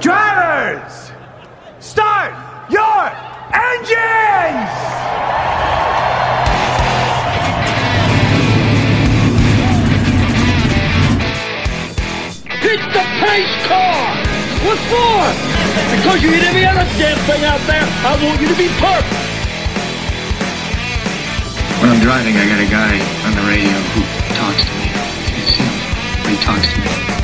Drivers, start your engines! Hit the pace car! What for? Because you hit every other damn thing out there. I want you to be perfect. When I'm driving, I got a guy on the radio who talks to me. It's him. He talks to me.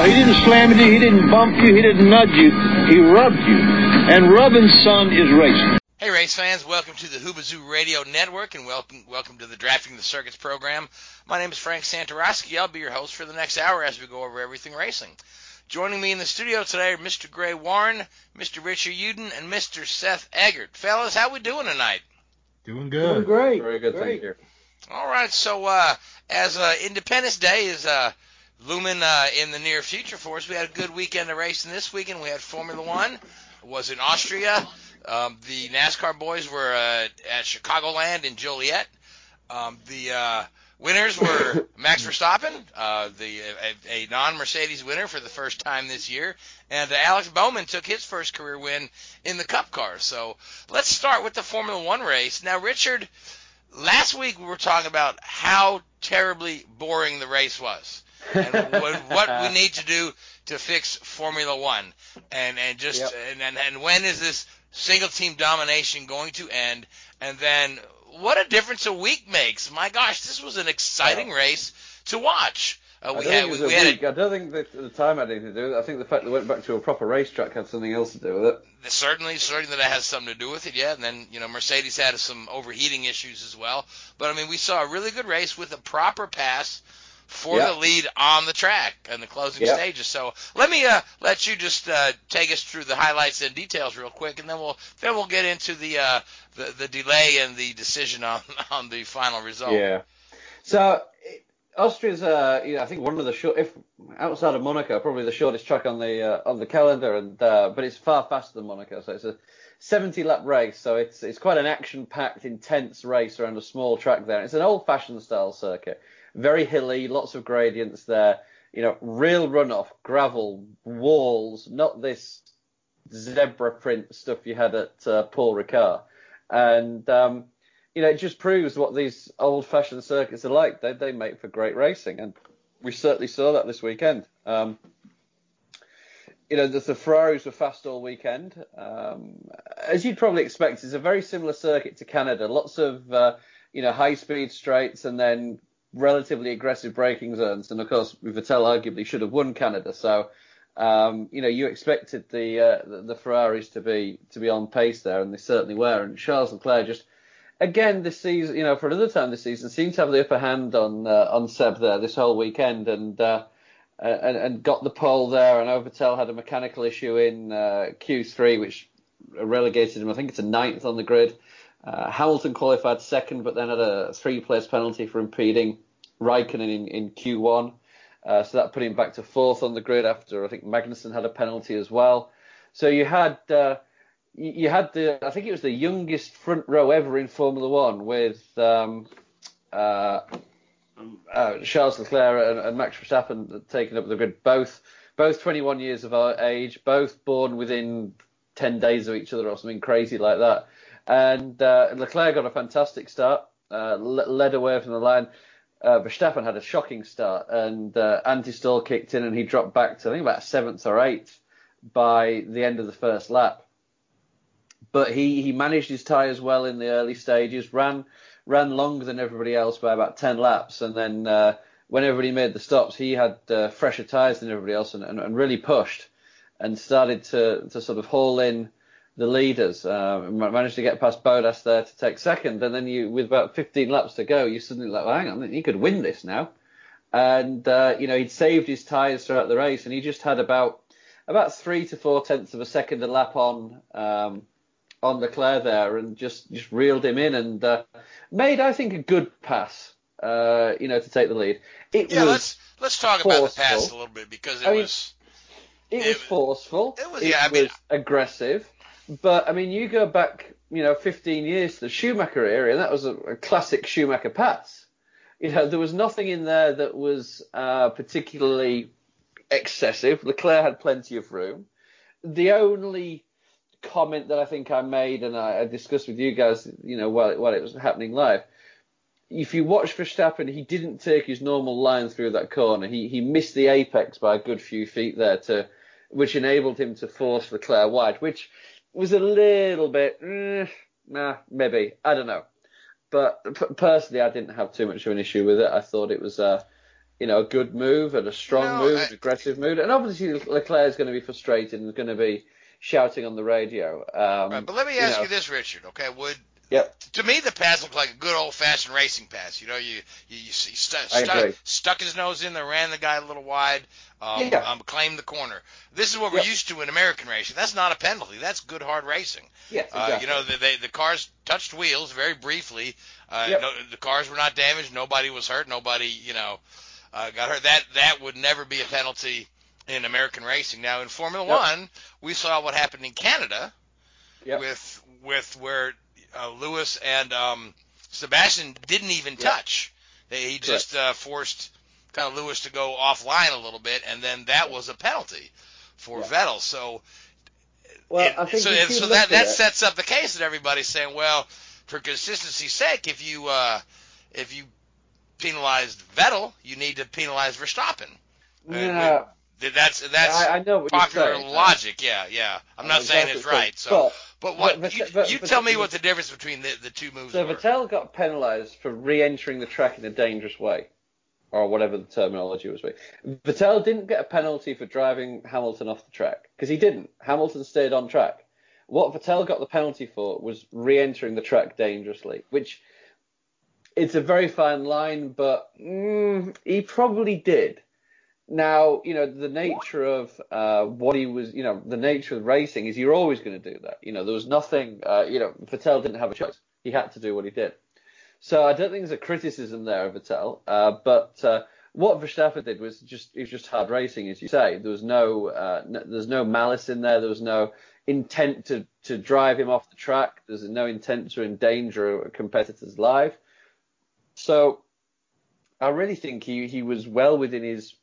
No, he didn't slam you, he didn't bump you, he didn't nudge you, he rubbed you. And rubbing, son, is racing. Hey, race fans, welcome to the Hoobazoo Radio Network and welcome welcome to the Drafting the Circuits program. My name is Frank Santoroski. I'll be your host for the next hour as we go over everything racing. Joining me in the studio today are Mr. Gray Warren, Mr. Richard Uden, and Mr. Seth Eggert. Fellas, how we doing tonight? Doing good. Doing great. Very good, Great. thank you. All right, so uh, as uh, Independence Day is uh, looming uh, in the near future for us, we had a good weekend of racing this weekend. We had Formula One. It was in Austria. Um, the NASCAR boys were uh, at Chicagoland in Joliet. Um, the uh, winners were Max Verstappen, uh, the a, a non-Mercedes winner for the first time this year, and uh, Alex Bowman took his first career win in the Cup car. So let's start with the Formula One race. Now, Richard, last week we were talking about how terribly boring the race was and what, what we need to do to fix Formula One, and and just Yep. and, and and when is this single team domination going to end? And then what a difference a week makes! My gosh, this was an exciting race to watch. Uh, I we don't had think it was we, we had week. I don't think that at the time had anything to do with it. I think the fact they went back to a proper racetrack had something else to do with it. certainly certainly that it has something to do with it. Yeah, and then you know Mercedes had some overheating issues as well. But I mean, we saw a really good race with a proper pass for Yeah. the lead on the track and the closing Yeah. stages. So let me uh, let you just uh, take us through the highlights and details real quick, and then we'll then we'll get into the uh, the, the delay and the decision on on the final result. Yeah. So it, Austria's, uh, you know, I think one of the short, if outside of Monaco, probably the shortest track on the uh, on the calendar, and uh, but it's far faster than Monaco. So it's a 70 lap race. So it's it's quite an action packed, intense race around a small track there. It's an old fashioned style circuit, very hilly, lots of gradients there. You know, real runoff, gravel, walls, not this zebra print stuff you had at uh, Paul Ricard. And um, you know, it just proves what these old-fashioned circuits are like. They they make for great racing, and we certainly saw that this weekend. Um, you know, the, the Ferraris were fast all weekend. Um, as you'd probably expect, it's a very similar circuit to Canada. Lots of uh, you know high-speed straights, and then relatively aggressive braking zones. And of course, Vettel arguably should have won Canada. So. Um, you know, you expected the, uh, the the Ferraris to be to be on pace there, and they certainly were. And Charles Leclerc just again this season, you know, for another time this season, seemed to have the upper hand on uh, on Seb there this whole weekend, and uh, and, and got the pole there. And Overtel had a mechanical issue in uh, Q3, which relegated him. I think it's a ninth on the grid. Uh, Hamilton qualified second, but then had a three-place penalty for impeding Raikkonen in, in Q1. Uh, so that put him back to fourth on the grid after I think Magnussen had a penalty as well. So you had uh, you you had the I think it was the youngest front row ever in Formula One with um, uh, uh, Charles Leclerc and, and Max Verstappen taking up the grid. Both both 21 years of age, both born within 10 days of each other or something crazy like that. And uh, Leclerc got a fantastic start, uh, led away from the line. Uh, Verstappen had a shocking start, and uh, anti-stall kicked in, and he dropped back to I think about seventh or eighth by the end of the first lap. But he, he managed his tyres well in the early stages, ran ran longer than everybody else by about 10 laps, and then uh, when everybody made the stops, he had uh, fresher tyres than everybody else and, and, and, really pushed and started to, to sort of haul in the leaders. Uh, managed to get past Bottas there to take second, and then you, with about 15 laps to go, you suddenly like, well, hang on, he could win this now. And uh, you know he'd saved his tyres throughout the race, and he just had about about three to four tenths of a second a lap on um, on Leclerc there, and just just reeled him in and uh, made I think a good pass. Uh, you know to take the lead. It yeah, let's let's talk forceful. about the pass a little bit because it I was. Mean, it, it was forceful. It was, yeah, it I mean, was aggressive. But I mean, you go back, you know, 15 years to the Schumacher era, and that was a, a classic Schumacher pass. You know, there was nothing in there that was uh, particularly excessive. Leclerc had plenty of room. The only comment that I think I made and I, I discussed with you guys, you know, while, while it was happening live, if you watch Verstappen, he didn't take his normal line through that corner. He he missed the apex by a good few feet there, to which enabled him to force Leclerc wide, which was a little bit, eh, nah, maybe I don't know. But personally, I didn't have too much of an issue with it. I thought it was a, you know, a good move and a strong no, move, I, an aggressive move. And obviously, Leclerc is going to be frustrated and going to be shouting on the radio. Um, right, but let me ask you, know, you this, Richard. Okay, would Yep. To me, the pass looked like a good old fashioned racing pass. You know, you you, you stu- stuck, stuck his nose in there, ran the guy a little wide, um, yeah. um, claimed the corner. This is what yep. we're used to in American racing. That's not a penalty. That's good hard racing. Yes, exactly. Uh, you know, the, they, the cars touched wheels very briefly. Uh, yep. no, the cars were not damaged. Nobody was hurt. Nobody, you know, uh, got hurt. That that would never be a penalty in American racing. Now in Formula yep. One, we saw what happened in Canada with with where uh, Lewis and um, Sebastian didn't even yep. touch. They, he just uh, forced kind of Lewis to go offline a little bit, and then that was a penalty for Vettel. So. Well, I think so, so that that sets up the case that everybody's saying, well, for consistency's sake, if you uh, if you penalized Vettel, you need to penalize Verstappen. Yeah. That's that's I, I know popular logic. Yeah, yeah. I'm not saying it's right. So, but, but what but, you, but, you tell me what the difference between the, the two moves so were. Vettel got penalised for re-entering the track in a dangerous way, or whatever the terminology was. Vettel didn't get a penalty for driving Hamilton off the track because he didn't. Hamilton stayed on track. What Vettel got the penalty for was re-entering the track dangerously, which it's a very fine line, but mm, he probably did now, you know, the nature of uh, what he was, you know, the nature of racing is you're always going to do that. You know, there was nothing, uh, you know, Vettel didn't have a choice. He had to do what he did. So I don't think there's a criticism there of Vettel. Uh, but uh, what Verstappen did was just, it was just hard racing, as you say. There was no, uh, no, there's no malice in there. There was no intent to, to drive him off the track. There's no intent to endanger a competitor's life. So I really think he, he was well within his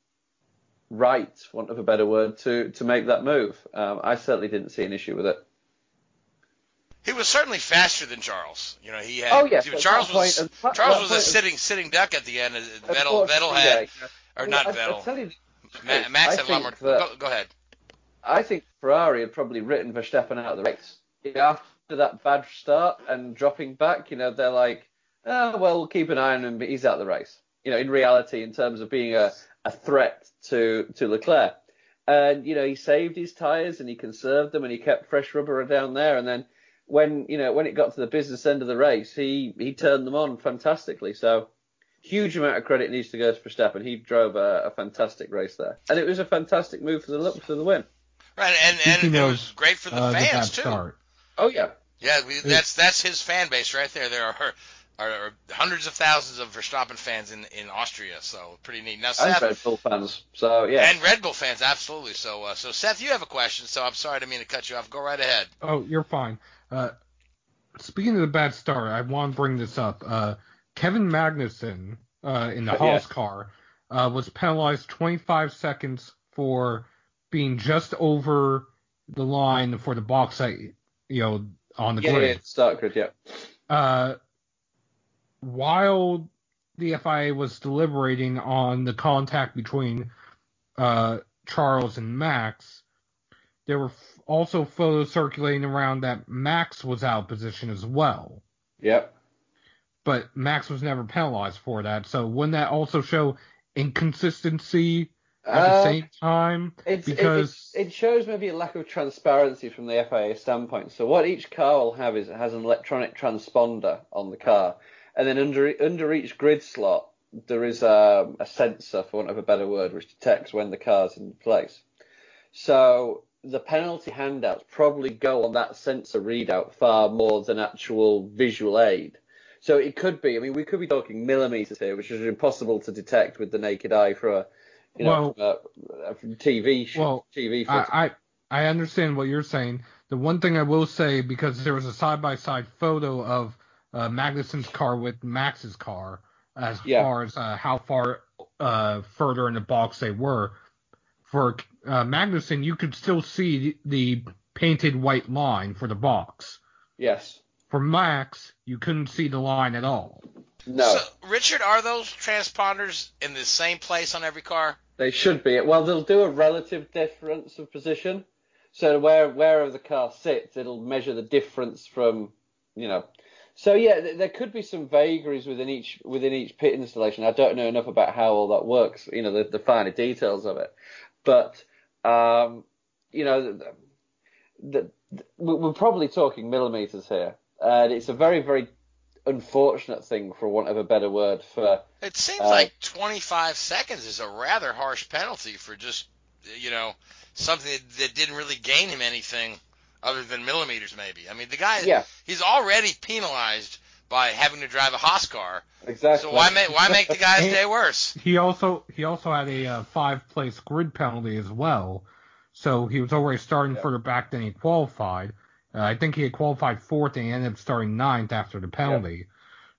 right, want of a better word, to to make that move. Um, I certainly didn't see an issue with it. He was certainly faster than Charles. You know, he had. Oh yes, Charles was point, Charles was a sitting sitting duck at the end. Vettel Vettel had, yeah. or not I, Vettel. Ma- Max had a lot more. Go, go, ahead. I think Ferrari had probably written Verstappen out of the race after that bad start and dropping back. You know, they're like, oh well, we'll keep an eye on him, but he's out of the race. You know, in reality, in terms of being a, a threat to to Leclerc. And you know he saved his tyres and he conserved them and he kept fresh rubber down there. And then when you know when it got to the business end of the race, he he turned them on fantastically. So huge amount of credit needs to go to Verstappen. He drove a, a fantastic race there, and it was a fantastic move for the for the win. Right, and and it was great for the uh, fans the too. Start. Oh yeah. Yeah, we, that's that's his fan base right there. There are are, are hundreds of thousands of Verstappen fans in in Austria. So pretty neat. Now, Seth, and Red Bull fans. So yeah, and Red Bull fans, absolutely. So uh, so Seth, you have a question. So I'm sorry, I didn't mean to cut you off. Go right ahead. Oh, you're fine. Uh, speaking of the bad start, I want to bring this up. Uh, Kevin Magnussen uh, in the Haas yes. car uh, was penalized 25 seconds for being just over the line for the box that you know on the yeah, grid. Yeah, start grid, yeah. Uh, while the FIA was deliberating on the contact between uh, Charles and Max, there were f- also photos circulating around that Max was out of position as well. Yep. But Max was never penalized for that. So wouldn't that also show inconsistency at the Uh, same time? It's, it- because it, it, shows maybe a lack of transparency from the FIA standpoint. So what each car will have is it has an electronic transponder on the car, and then under under each grid slot there is a, a sensor, for want of a better word, which detects when the car's in place. So the penalty handouts probably go on that sensor readout far more than actual visual aid. So it could be. I mean, we could be talking millimeters here, which is impossible to detect with the naked eye for a, you know, Well- from, a, from TV sh- Well, TV footage. I, I I understand what you're saying. The one thing I will say, because there was a side by side photo of uh, Magnussen's car with Max's car, as Yeah. far as uh, how far uh, further in the box they were. For uh, Magnuson, you could still see the painted white line for the box. yes. For Max, you couldn't see the line at all. No. So, Richard, are those transponders in the same place on every car? They should be. Well, they'll do a relative difference of position. So where wherever the car sits, it'll measure the difference from, you know. So yeah, th- there could be some vagaries within each within each pit installation. I don't know enough about how all that works, you know, the, the finer details of it. But um, you know, the, the, we're probably talking millimeters here, and it's a very very unfortunate thing, for want of a better word, for It seems Uh, like 25 seconds is a rather harsh penalty for just, you know, something that, that didn't really gain him anything other than millimeters, maybe. I mean, the guy, Yeah. he's already penalized by having to drive a Haas car. exactly. So why make why make the guy's day worse? He also he also had a uh, five place grid penalty as well, so he was already starting Yeah. further back than he qualified. Uh, I think he had qualified fourth and he ended up starting ninth after the penalty.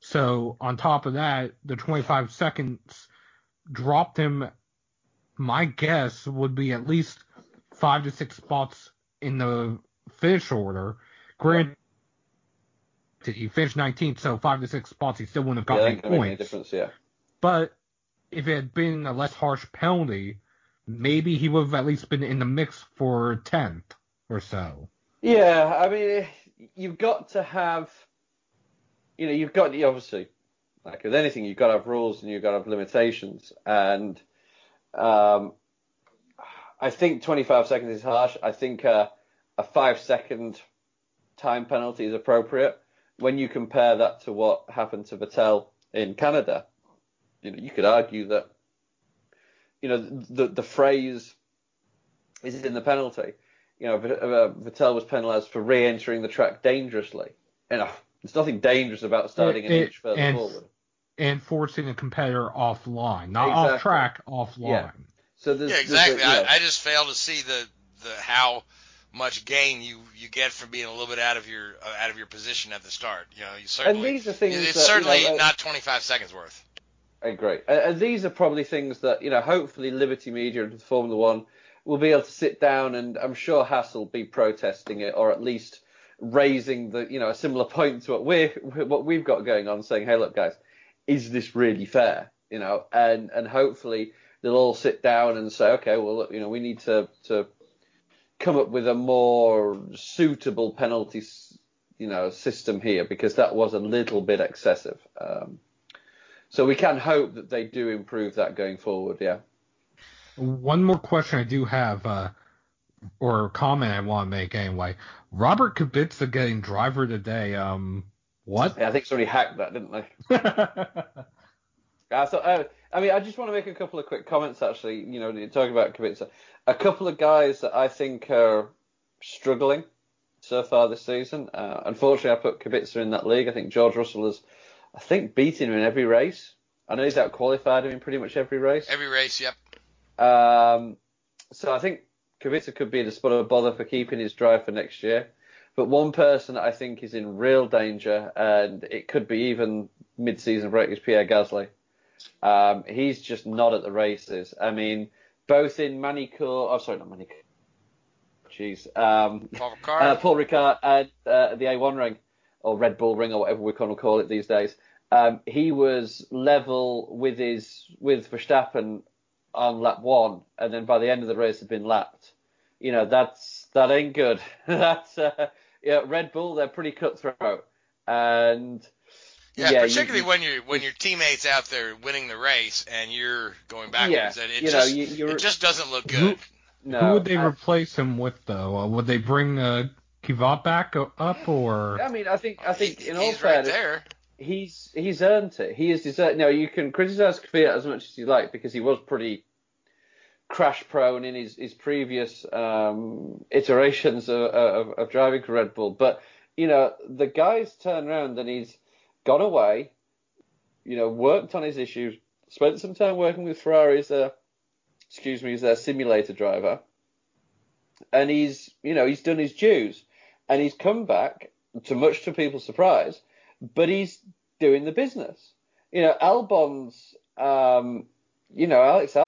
So on top of that, the 25 seconds dropped him. My guess would be at least five to six spots in the finish order. Granted, he finished 19th, so five to six spots, he still wouldn't have yeah, gotten that any can make any points. difference. Yeah. But if it had been a less harsh penalty, maybe he would have at least been in the mix for 10th or so. Yeah, I mean, you've got to have, you know, you've got obviously, like with anything, you've got to have rules and you've got to have limitations. And um, I think 25 seconds is harsh. I think uh, a five second time penalty is appropriate. When you compare that to what happened to Vettel in Canada, you know, you could argue that, you know, the the phrase is in the penalty you know, uh, Vettel was penalised for re-entering the track dangerously. You know, there's nothing dangerous about starting an inch further and- forward. And forcing a competitor offline. Not Exactly. off track, offline. Yeah. So there's, Yeah, there's exactly. a- you know, I, I just fail to see the the how much gain you you get from being a little bit out of your uh, out of your position at the start. You know, you certainly these are things it's that, you certainly know, uh, not 25 seconds worth. I agree. And, and these are probably things that, you know, hopefully Liberty Media and Formula One will be able to sit down and I'm sure Haas will be protesting it or at least raising the, you know, a similar point to what we're, what we've got going on saying, hey, look, guys, is this really fair? You know, and, and hopefully they'll all sit down and say, okay, well, look, you know, we need to, to come up with a more suitable penalty, you know, system here because that was a little bit excessive. Um, so we can hope that they do improve that going forward. Yeah. One more question I do have, uh, or comment I want to make anyway. Robert Kubica getting driver today. Um, what? Yeah, I think somebody hacked that, didn't they? I thought. Uh, I mean, I just want to make a couple of quick comments. Actually, you know, talking about Kubica, a couple of guys that I think are struggling so far this season. Uh, unfortunately, I put Kubica in that league. I think George Russell has, I think, beaten him in every race. I know he's out qualified him in pretty much every race. Every race, yep. Um, so I think Kubica could be the spot of bother for keeping his drive for next year. But one person that I think is in real danger, and it could be even mid-season break, is Pierre Gasly. Um, he's just not at the races. I mean, both in Magny-Cours, oh sorry, not Magny-Cours, jeez, um, Paul Ricard. uh, Paul Ricard and uh, the A1 ring, or Red Bull ring, or whatever we're going to call it these days. Um, he was level with his with Verstappen on lap one, and then by the end of the race had been lapped. You know, that's that ain't good. That's uh, yeah, Red Bull. They're pretty cutthroat, and Yeah, yeah, particularly you- when you when your teammates out there winning the race and you're going backwards, Yeah, and it you know, just you- you're- it just doesn't look Who- good. no, Who would they I- replace him with though? Uh, would they bring uh, Kvyat back up or? I mean, I think I think He- in all he's right fairness, there. he's he's earned it. He is deserved. Now you can criticize Kvyat as much as you like because he was pretty crash prone in his his previous um, iterations of, of, of driving for Red Bull. But you know, the guy's turned around and he's gone away. You know, worked on his issues, spent some time working with Ferrari as their, excuse me, as their simulator driver, and he's you know he's done his dues, and he's come back to much to people's surprise, but he's doing the business. You know, Albon's, um, you know, Alex.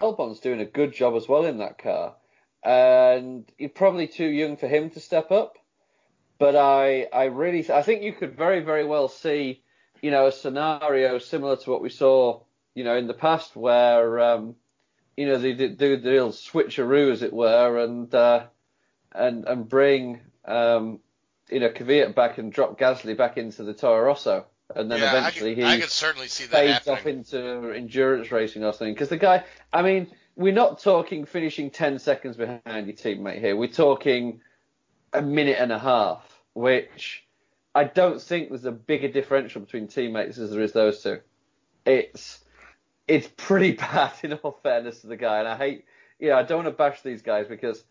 Albon's doing a good job as well in that car, and you're probably too young for him to step up. But I, I really, I think you could very, very well see, you know, a scenario similar to what we saw, you know, in the past, where, um, you know, they do the real switcheroo, as it were, and uh, and and bring, um, you know, Kvyat back and drop Gasly back into the Toro Rosso, and then yeah, I eventually could, he I could certainly see that fades off into endurance racing or something. Because the guy, I mean, we're not talking finishing 10 seconds behind your teammate here. We're talking a minute and a half, which I don't think there's a bigger differential between teammates as there is those two. It's it's pretty bad in all fairness to the guy, and I hate, you know, I don't want to bash these guys because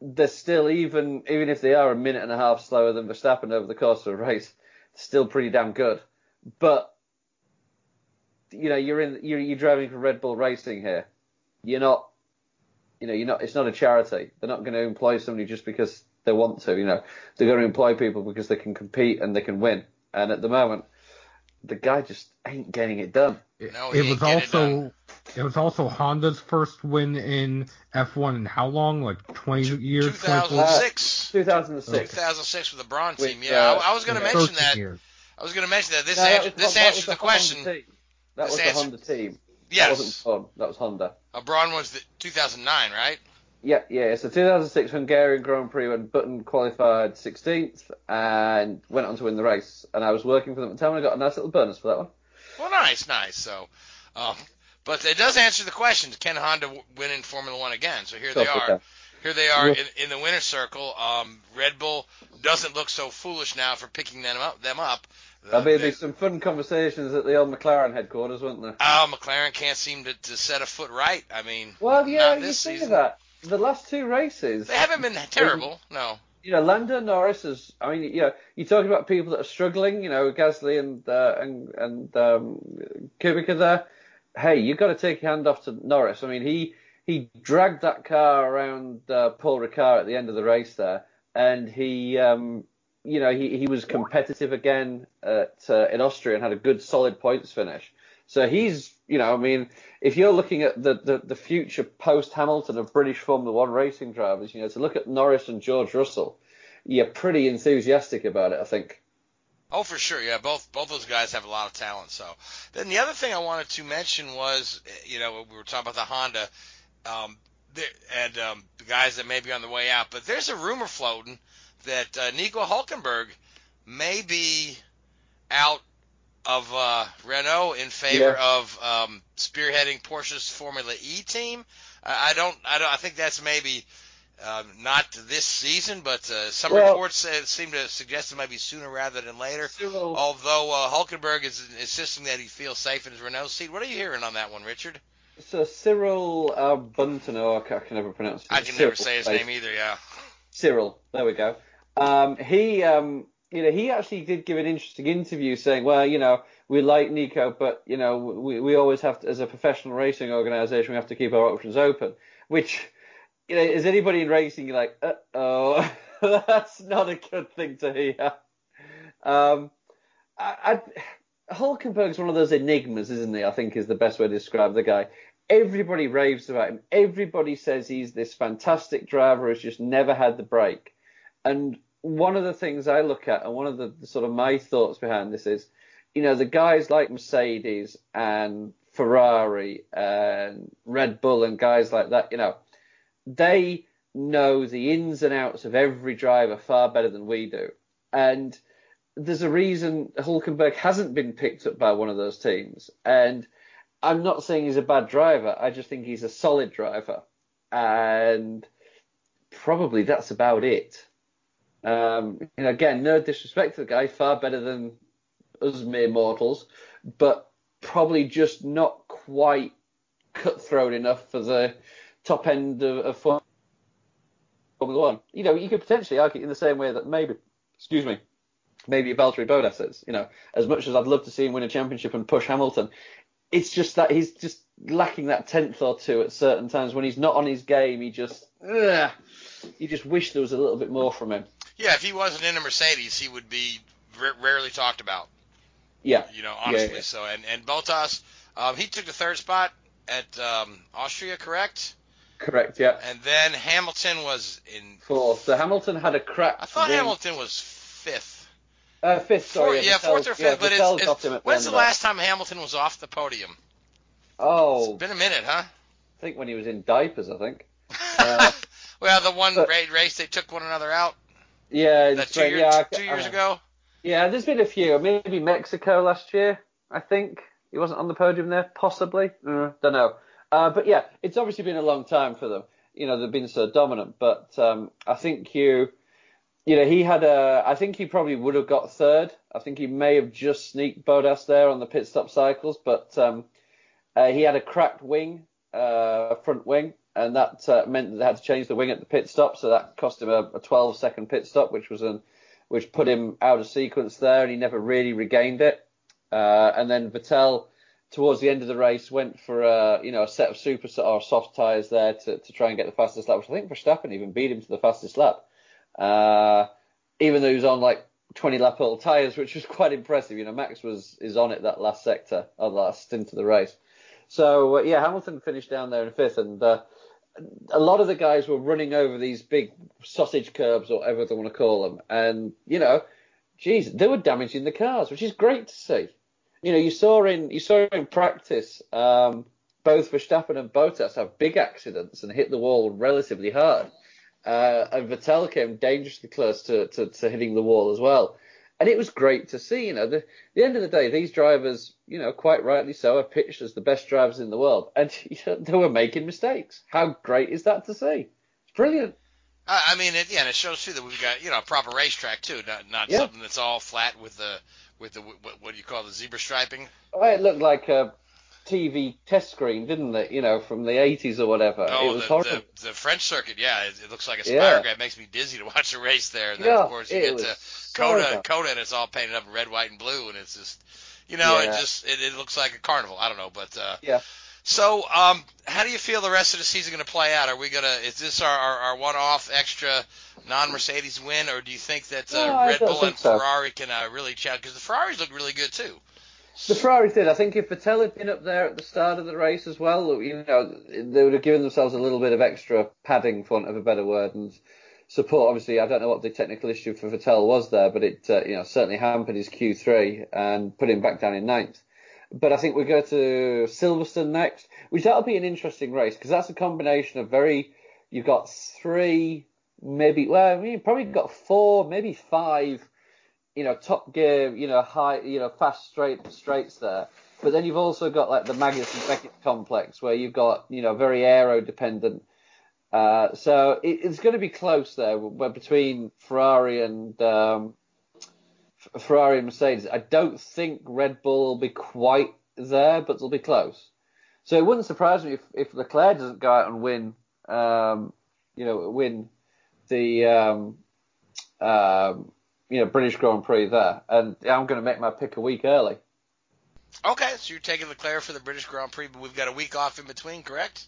they're still even even if they are a minute and a half slower than Verstappen over the course of a race, still pretty damn good. But you know, you're in you're, you're driving for Red Bull Racing here. You're not, you know, you're not. It's not a charity. They're not going to employ somebody just because they want to. You know, they're going to employ people because they can compete and they can win. And at the moment, the guy just ain't getting it done. It, No, it was ain't get it also it was also Honda's first win in F1 in how long? Like 20 years, 24 2006. 2006. 2006 with the Brawn With, team. Yeah, uh, I, I was going to Yeah, mention that. years. I was going to mention that. This No, that was- this that answers was the question. That was the answer- Honda team. That Yes, wasn't fun. That was Honda. uh, Brawn was the 2009, right? Yeah, yeah. So 2006 Hungarian Grand Prix when Button qualified 16th and went on to win the race. And I was working for them at the time and I got a nice little bonus for that one. Well, nice, nice. So, um, but it does answer the question: Can Honda win in Formula One again? So here they are. Here they are in, in the winner's circle. Um, Red Bull doesn't look so foolish now for picking them up. Them up. There'll be, be some fun conversations at the old McLaren headquarters, won't there? Oh, McLaren can't seem to, to set a foot right. I mean, Well, yeah, you say season. that. The last two races, They haven't been that terrible. No. you know, Lando Norris is. I mean, you know, you're talking about people that are struggling. You know, Gasly and uh, and and um, Kubica there. Hey, you've got to take your hand off to Norris. I mean, he he dragged that car around uh, Paul Ricard at the end of the race there, and he. Um, you know, he, he was competitive again at, uh, in Austria and had a good solid points finish. So he's, you know, I mean, if you're looking at the, the, the future post Hamilton of British Formula One racing drivers, you know, to look at Norris and George Russell, you're pretty enthusiastic about it, I think. Oh, for sure. Yeah, both both those guys have a lot of talent. So then the other thing I wanted to mention was, eh, you know, we were talking about the Honda, um, and um, the guys that may be on the way out. But there's a rumor floating that uh, Nico Hulkenberg may be out of uh, Renault in favor Yeah. of um, spearheading Porsche's Formula E team. I don't, I don't, I think that's maybe Um, not this season, but uh, some Well- reports uh, seem to suggest it might be sooner rather than later. Although uh, Hulkenberg is insisting that he feels safe in his Renault seat. What are you hearing on that one, Richard? So Cyril uh, Bunton, or I can never pronounce it. I can Cyril, never say his name either. Yeah. Cyril. There we go. Um, he, um, you know, he actually did give an interesting interview saying, well, you know, we like Nico, but you know, we we always have to, as a professional racing organisation, we have to keep our options open. Which, you know, is anybody in racing like, uh oh, that's not a good thing to hear. Um, I, I, Hulkenberg's one of those enigmas, isn't he? I think is the best way to describe the guy. Everybody raves about him. Everybody says he's this fantastic driver who's just never had the break. And one of the things I look at, and one of the, sort of my thoughts behind this is, you know, the guys like Mercedes and Ferrari and Red Bull and guys like that, you know, they know the ins and outs of every driver far better than we do. And there's a reason Hulkenberg hasn't been picked up by one of those teams. And I'm not saying he's a bad driver. I just think he's a solid driver. And probably that's about it. Um, know, again, no disrespect to the guy, far better than us mere mortals, but probably just not quite cutthroat enough for the top end of, of Formula One. You know, you could potentially argue in the same way that maybe, excuse me, maybe Valtteri Bottas is. You know, as much as I'd love to see him win a championship and push Hamilton, it's just that he's just lacking that tenth or two at certain times when he's not on his game. He just, ugh, you just wish there was a little bit more from him. Yeah, if he wasn't in a Mercedes, he would be r- rarely talked about. Yeah, You know, honestly. yeah. So, and and Bottas, um, he took the third spot at um, Austria, correct? correct. Yeah, And then Hamilton was in. fourth. So Hamilton had a crack. I thought win. Hamilton was fifth. Uh, fifth, sorry. Fourth- yeah, fourth or fifth. yeah, but it's, got it's him at when's the that. last time Hamilton was off the podium? Oh, It's been a minute, huh? I think when he was in diapers, I think. Uh, well, the one but- race they took one another out. Yeah, That two, year, yeah, two years I- ago. Yeah, there's been a few. Maybe Mexico last year, I think. He wasn't on the podium there, possibly. Uh, don't know. Uh, but yeah, it's obviously been a long time for them. You know, they've been so dominant. But um, I think you, you know, he had a. I think he probably would have got third. I think he may have just sneaked Bottas there on the pit stop cycles, but um, uh, he had a cracked wing, uh, front wing, and that uh, meant that they had to change the wing at the pit stop. So that cost him a, a 12 second pit stop, which was an which put him out of sequence there, and he never really regained it. Uh, and then Vettel, towards the end of the race, went for a you know a set of super or soft tyres there to, to try and get the fastest lap, which I think Verstappen even beat him to the fastest lap, uh, even though he was on like 20 lap old tyres, which was quite impressive. You know, Max was is on it that last sector, or the last stint of the race. So uh, yeah, Hamilton finished down there in fifth, and uh, a lot of the guys were running over these big sausage curbs or whatever they want to call them, and you know, geez, they were damaging the cars, which is great to see. You know, you saw in you saw in practice um, both Verstappen and Bottas have big accidents and hit the wall relatively hard, uh, and Vettel came dangerously close to, to, to hitting the wall as well. And it was great to see. You know, the, the end of the day, these drivers, you know, quite rightly so, are pitched as the best drivers in the world, and you know, they were making mistakes. How great is that to see? It's brilliant. I I mean, it, yeah, and it shows too that we've got you know a proper racetrack too, not not Yeah. something that's all flat with the with the what, what do you call the zebra striping? Oh, it looked like a TV test screen, didn't it? You know, from the 80s or whatever. Oh, it was the, horrible. the the French circuit, yeah, it, it looks like a Yeah. It makes me dizzy to watch a race there. And then Yeah, of course you get to COTA, bad. COTA, and it's all painted up in red, white, and blue, and it's just, you know, it just it, it looks like a carnival. I don't know, but uh, Yeah. So, um, how do you feel the rest of the season going to play out? Are we gonna? Is this our, our, our one-off extra non-Mercedes win, or do you think that uh, No, Red Bull and so. Ferrari can uh, really challenge? Because the Ferraris look really good too. The Ferraris did. I think if Vettel had been up there at the start of the race as well, you know, they would have given themselves a little bit of extra padding, for want of a better word, and support. Obviously, I don't know what the technical issue for Vettel was there, but it, uh, you know, certainly hampered his Q3 and put him back down in ninth. But I think we go to Silverstone next, which that'll be an interesting race because that's a combination of very. You've got three, maybe. Well, I mean, you've probably got four, maybe five you know, top gear, you know, high, you know, fast straight straights there. But then you've also got like the Maggotts and Beckett complex where you've got, you know, very aero dependent Uh, so it, it's going to be close there, but between Ferrari and um, Ferrari and Mercedes. I don't think Red Bull will be quite there, but they'll be close. So it wouldn't surprise me if, if Leclerc doesn't go out and win, um, you know, win the um, um, you know British Grand Prix there, and I'm going to make my pick a week early. Okay, so you're taking Leclerc for the British Grand Prix, but we've got a week off in between, correct?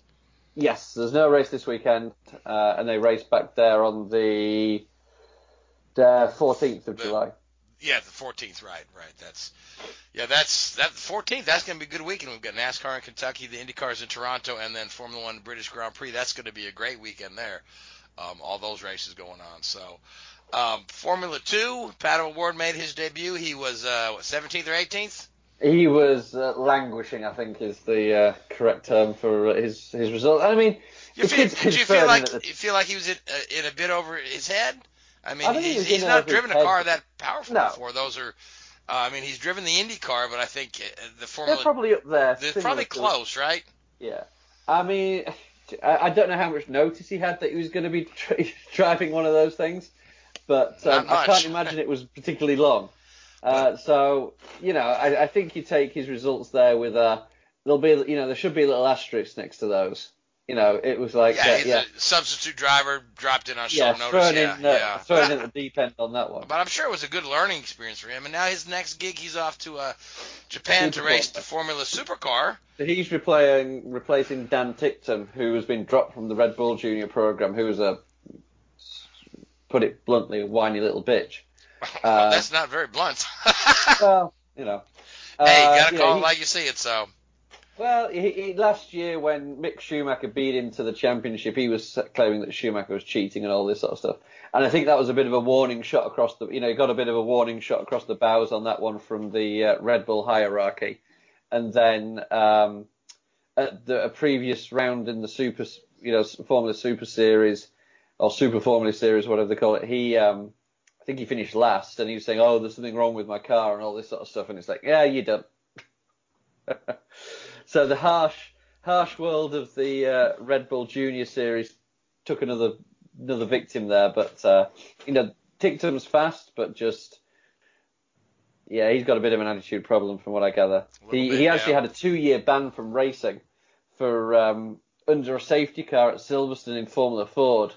Yes, there's no race this weekend, uh, and they race back there on the the 14th of The- July. Yeah, the 14th, right, right. That's yeah, that's that 14th. That's going to be a good weekend. We've got NASCAR in Kentucky, the IndyCars in Toronto, and then Formula One British Grand Prix. That's going to be a great weekend there. Um, all those races going on. So, um, Formula Two, Pato O'Ward made his debut. He was uh, what, 17th or 18th. He was uh, languishing, I think, is the uh, correct term for uh, his his result. I mean, You feel, did you feel like the- you feel like he was in, uh, in a bit over his head? I mean, I don't he's, he's not driven a head. car that powerful No. before. Those are, uh, I mean, he's driven the Indy car, but I think the they're Formula probably up there. they're probably to- close, right? Yeah. I mean, I, don't know how much notice he had that he was going to be dri driving one of those things, but um, I can't imagine it was particularly long. Uh, so you know, I, I think you take his results there with a there'll be you know there should be a little asterisk next to those. You know, it was like Yeah, uh, he's yeah, a substitute driver, dropped in on yeah, short notice. thrown yeah, in uh, yeah. thrown in the deep end on that one. But I'm sure it was a good learning experience for him. And now his next gig, he's off to uh, Japan to race the Formula Supercar. So he's replacing replacing Dan Ticktum, who has been dropped from the Red Bull Junior program, who was a put it bluntly, a whiny little bitch. Uh, That's not very blunt. well, you know. hey, Uh, gotta yeah, call it like you see it. So Well, he, he, last year when Mick Schumacher beat him to the championship, he was claiming that Schumacher was cheating and all this sort of stuff. And I think that was a bit of a warning shot across the, you know, he got a bit of a warning shot across the bows on that one from the uh, Red Bull hierarchy. And then um, at the a previous round in the Super, you know, Formula Super Series or Super Formula Series, whatever they call it, he, um, I think he finished last, and he was saying, "Oh, there's something wrong with my car" and all this sort of stuff. And it's like, yeah, you done. so the harsh, harsh world of the uh, Red Bull Junior Series took another another victim there. But uh, you know, Ticktum's fast, but just yeah, he's got a bit of an attitude problem from what I gather. He bit, he actually yeah. had a two year ban from racing for um, under a safety car at Silverstone in Formula Ford.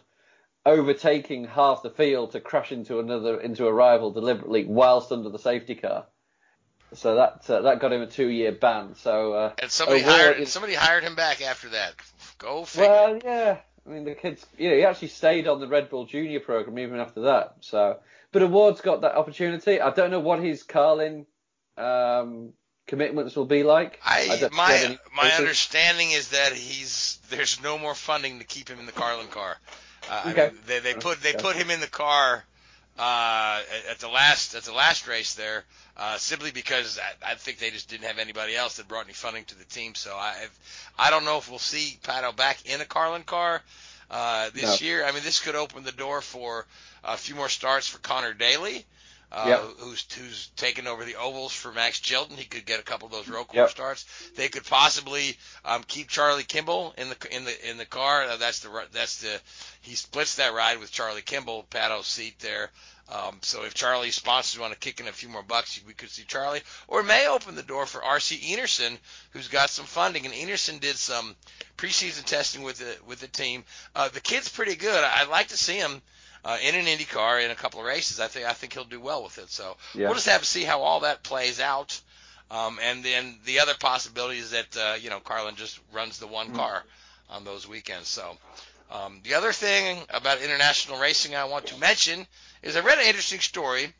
Overtaking half the field to crash into another into a rival deliberately whilst under the safety car, so that uh, that got him a two-year ban. So uh, and somebody hired somebody hired him back after that. Go figure. Well, yeah. I mean, the kids, you know, he actually stayed on the Red Bull Junior program even after that. So, but O'Ward's got that opportunity. I don't know what his Carlin um, commitments will be like. I, don't- do you have my my understanding is that he's there's no more funding to keep him in the Carlin car. Uh, I mean, they they put they put him in the car uh, at- at the last at the last race there uh, simply because I, I think they just didn't have anybody else that brought any funding to the team. So I I don't know if we'll see Pato back in a Carlin car uh, this No. year. I mean, this could open the door for a few more starts for Connor Daly. Uh, Yep. who's who's taken over the ovals for Max Chilton? He could get a couple of those road course Yep. starts. They could possibly um, keep Charlie Kimball in the in the in the car. Uh, that's the that's the he splits that ride with Charlie Kimball, Pato's seat there. Um, so if Charlie's sponsors want to kick in a few more bucks, we could see Charlie, or it may open the door for RC Enerson, who's got some funding. And Enerson did some preseason testing with the with the team. Uh, the kid's pretty good. I'd like to see him uh, in an Indy car in a couple of races. I think I think he'll do well with it. So Yeah. we'll just have to see how all that plays out. Um, and then the other possibility is that uh, you know Carlin just runs the one car on those weekends. So um, the other thing about international racing I want to mention is I read an interesting story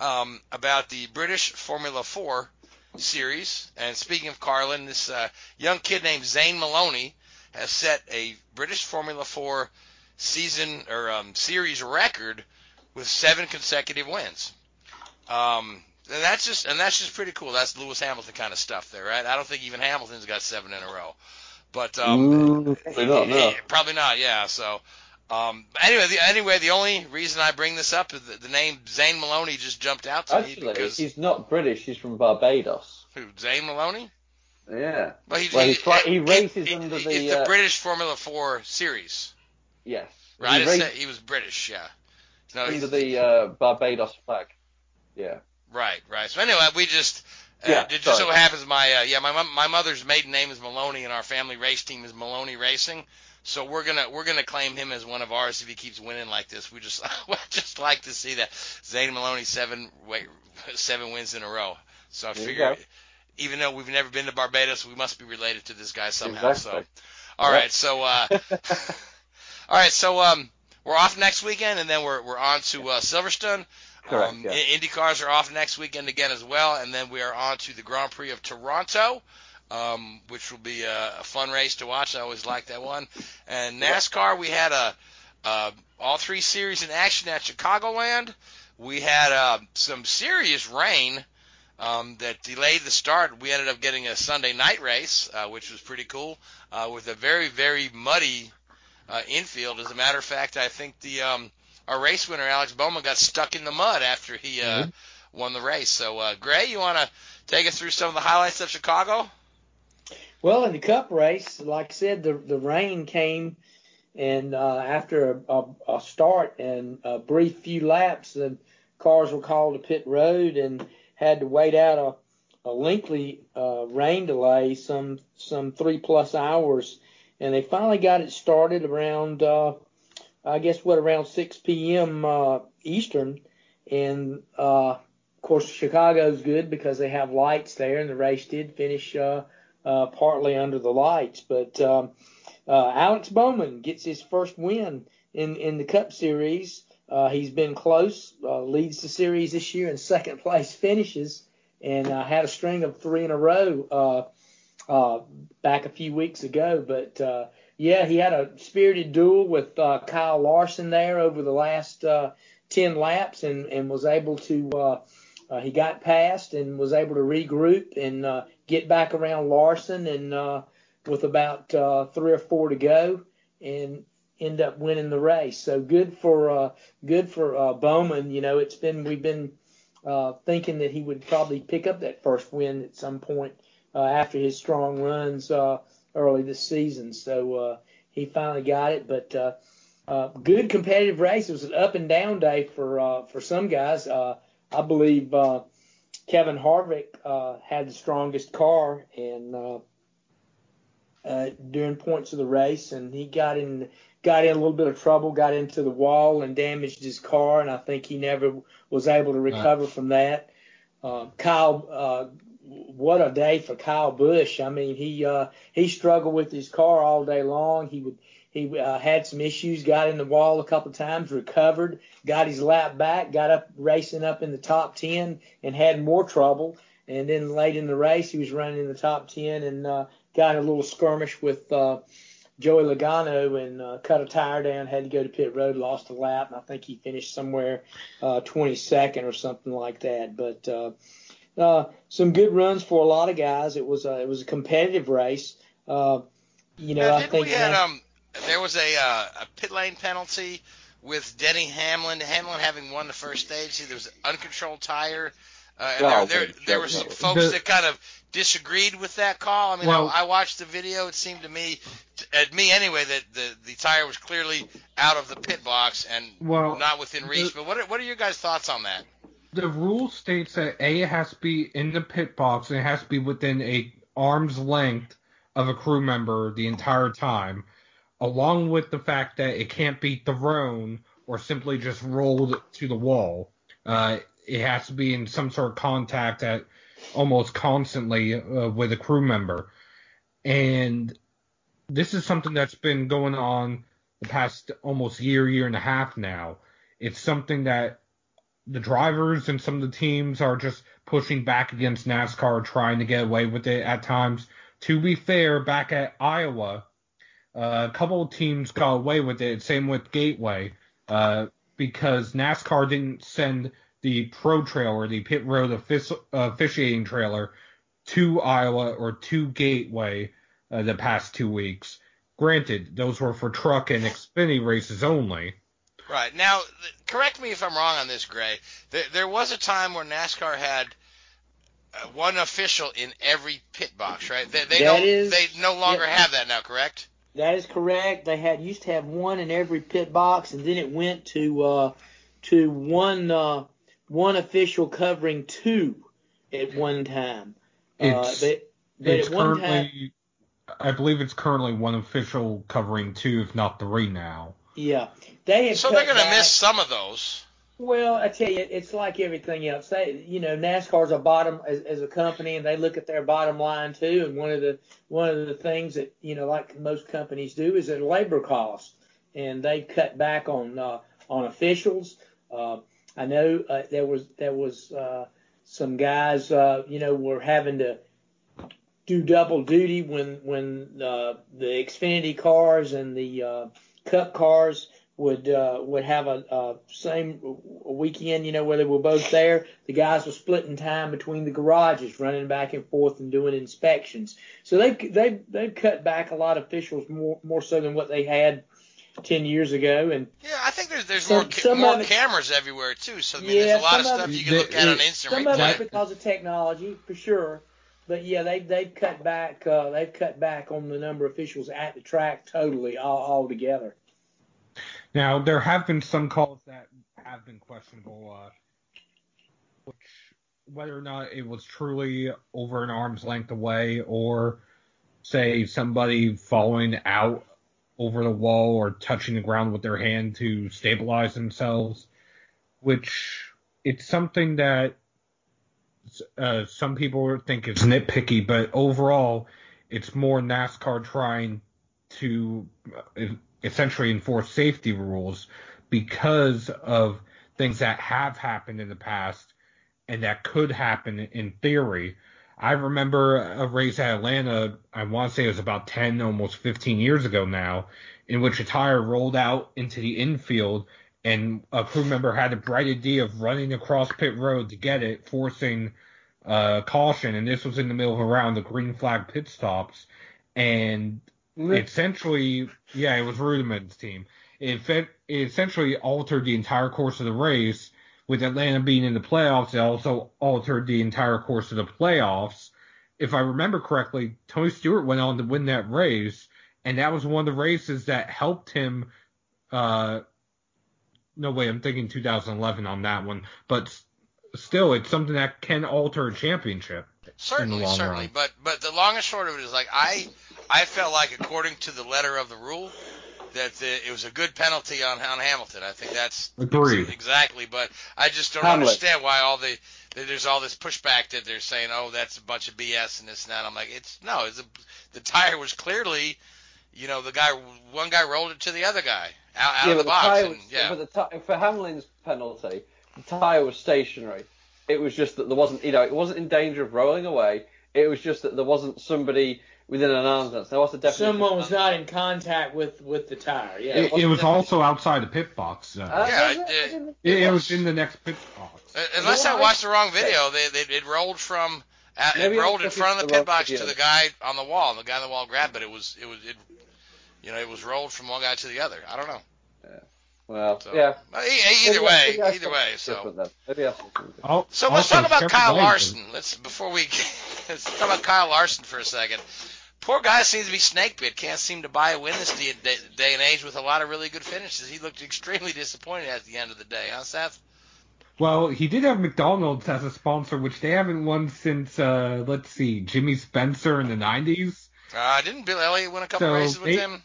um, about the British Formula 4 series. And speaking of Carlin, this uh, young kid named Zane Maloney has set a British Formula 4 season or um, series record with seven consecutive wins. Um, and that's just and that's just pretty cool. That's Lewis Hamilton kind of stuff there, right? I don't think even Hamilton's got seven in a row. But um, Mm, probably not, no. Eh, Probably not. Yeah. So, um, anyway, the, anyway, the only reason I bring this up is the, the name Zane Maloney just jumped out to me Actually, because he's not British. He's from Barbados. who? Zane Maloney? Yeah. Well, he, Well, he fly- he races it- under it's the, the uh, British Formula Four series. Yes. Right, He say he was British. Yeah. No, under he's, the uh, Barbados flag. Yeah. right, right. So anyway, we just. Uh, Yeah, it just so sorry. happens my uh, yeah my my mother's maiden name is Maloney and our family race team is Maloney Racing, so we're gonna we're gonna claim him as one of ours if he keeps winning like this. We just we just like to see that Zane Maloney seven wait, seven wins in a row. So I There figure even though we've never been to Barbados, we must be related to this guy somehow. Exactly. So all right, so uh, all right, so um, we're off next weekend, and then we're we're on to uh, Silverstone. Correct, Um, yeah. I- Indy cars are off next weekend again as well, and then we are on to the Grand Prix of Toronto, um, which will be a, a fun race to watch. I always like that one. And NASCAR, we had a uh, all three series in action at Chicagoland. We had uh, some serious rain um, that delayed the start. We ended up getting a Sunday night race, uh, which was pretty cool, uh, with a very very muddy uh, infield. As a matter of fact, I think the um, our race winner Alex Bowman got stuck in the mud after he uh, won the race. So, uh, Gray, you want to take us through some of the highlights of Chicago? Well, in the Cup race, like I said, the the rain came, and uh, after a, a, a start and a brief few laps, the cars were called to pit road and had to wait out a, a lengthy uh, rain delay, some some three plus hours, and they finally got it started around, uh, I guess what around 6 p.m. Uh, Eastern, and uh, of course Chicago's good because they have lights there, and the race did finish. Uh, uh, partly under the lights. But um, uh, Alex Bowman gets his first win in, in the Cup Series. Uh, he's been close, uh, leads the series this year in second place finishes, and uh, had a string of three in a row uh, uh, back a few weeks ago. But uh, yeah, he had a spirited duel with uh, Kyle Larson there over the last uh, 10 laps and, and was able to. Uh, uh, he got past and was able to regroup and uh, get back around Larson and uh, with about uh, three or four to go and end up winning the race. So good for uh, good for uh, Bowman. You know, it's been we've been uh, thinking that he would probably pick up that first win at some point uh, after his strong runs uh, early this season. So uh, he finally got it, but. Uh, uh, good competitive race. It was an up and down day for uh, for some guys. Uh, I believe uh, Kevin Harvick uh, had the strongest car and uh, uh, during points of the race, and he got in got in a little bit of trouble, got into the wall and damaged his car, and I think he never was able to recover from that. Uh, Kyle, uh, what a day for Kyle Busch! I mean, he uh, he struggled with his car all day long. He would he uh, had some issues, got in the wall a couple times, recovered, got his lap back, got up racing up in the top 10 and had more trouble. And then late in the race, he was running in the top 10 and uh, got in a little skirmish with uh, Joey Logano and uh, cut a tire down, had to go to pit road, lost a lap, and I think he finished somewhere uh, 22nd or something like that. But uh, uh, some good runs for a lot of guys. It was a, it was a competitive race. Uh, you know, Now, I think we had that- um there was a uh, a pit lane penalty with Denny Hamlin. Hamlin having won the first stage. There was an uncontrolled tire. Uh, and Oh, there, there, there were some folks The- that kind of disagreed with that call. I mean, Well- I, I watched the video. It seemed to me, at me anyway, that the, the tire was clearly out of the pit box and Well, not within reach. the- but what are, what are your guys' thoughts on that? The rule states that A has to be in the pit box and it has to be within a arm's length of a crew member the entire time, along with the fact that it can't be thrown or simply just rolled to the wall. Uh, it has to be in some sort of contact at almost constantly uh, with a crew member. And this is something that's been going on the past almost year, year and a half now. It's something that the drivers and some of the teams are just pushing back against NASCAR, trying to get away with it at times. To be fair, back at Iowa, uh, a couple of teams got away with it. Same with Gateway, uh, because NASCAR didn't send the pro trailer, the pit road offici- officiating trailer, to Iowa or to Gateway uh, the past two weeks. Granted, those were for truck and Xfinity races only. Right now, th- correct me if I'm wrong on this, Gray. There, there was a time where NASCAR had uh, one official in every pit box, right? They, they don't. is- they no longer yeah. have that now, correct? That is correct. They had used to have one in every pit box, and then it went to uh, to one uh, one official covering two at one time. It's, uh, but, but it's at one currently, time, I believe it's currently one official covering two, if not three now. yeah, they. So they're going to miss some of those. Well, I tell you, it's like everything else. They, you know, NASCAR's a bottom as, as a company, and they look at their bottom line too. And one of the one of the things that you know, like most companies do, is their labor costs, and they cut back on uh, on officials. Uh, I know uh, there was there was uh, some guys, uh, you know, were having to do double duty when when uh, the Xfinity cars and the uh, Cup cars would uh, would have a, a same weekend, you know, where they were both there. The guys were splitting time between the garages, running back and forth and doing inspections. So they they they've cut back a lot of officials more more so than what they had ten years ago. And Yeah, I think there's there's Some- more ca- some more it- cameras everywhere too. So I mean, Yeah, there's a lot of some of stuff it- you can look at on It- instant some of replay. it's because of technology, for sure. But yeah, they they've cut back uh, they've cut back on the number of officials at the track totally all, altogether. Now there have been some calls that have been questionable, uh, which whether or not it was truly over an arm's length away, or say somebody falling out over the wall or touching the ground with their hand to stabilize themselves, which it's something that uh, some people think is nitpicky, but overall, it's more NASCAR trying to uh, essentially enforce safety rules because of things that have happened in the past and that could happen in theory. I remember a race at Atlanta, I want to say it was about 10, almost 15 years ago now, in which a tire rolled out into the infield and a crew member had the bright idea of running across pit road to get it, forcing uh, caution. And this was in the middle of a round of green flag pit stops. And essentially, yeah, it was Rudiment's team. It, fe- it essentially altered the entire course of the race. With Atlanta being in the playoffs, it also altered the entire course of the playoffs. If I remember correctly, Tony Stewart went on to win that race, and that was one of the races that helped him. Uh, no way, I'm thinking 2011 on that one, but still, it's something that can alter a championship. Certainly, long certainly. run. But but the long and short of it is like I I felt like according to the letter of the rule that the, it was a good penalty on on Hamilton. I think that's Agreed. exactly. But I just don't Hamlet. understand why all the that there's all this pushback that they're saying, oh, that's a bunch of BS and this and that. I'm like, it's no, it's a, the tire was clearly, you know, the guy one guy rolled it to the other guy out, out yeah, of the but box. tire and, yeah. but the ti- for Hamlin's penalty, the tyre was stationary. It was just that there wasn't, you know, it wasn't in danger of rolling away. It was just that there wasn't somebody within an arm's length. Now, what's the definition? Someone was not in contact with with the tire. Yeah. It, it was also outside the pit box. Uh, Uh, Yeah, it- it? it, it was in the next pit box. Uh, Unless I watched the wrong video, they, they it rolled from uh, it rolled in front of the looking pit box wrong to the guy on the wall, and the guy on the wall grabbed it. It was it was it, you know, it was rolled from one guy to the other. I don't know. Well, So, yeah. either Maybe way, maybe either way. So different then. Maybe I saw something different. Al- so let's talk about Kyle Larson. Let's before we let's talk about Kyle Larson for a second. Poor guy seems to be snake bit. Can't seem to buy a win this day, day, day and age with a lot of really good finishes. He looked extremely disappointed at the end of the day, huh, Seth? Well, he did have McDonald's as a sponsor, which they haven't won since, uh, let's see, Jimmy Spencer in the 90s. Uh, didn't Bill Elliott win a couple So races with they- him?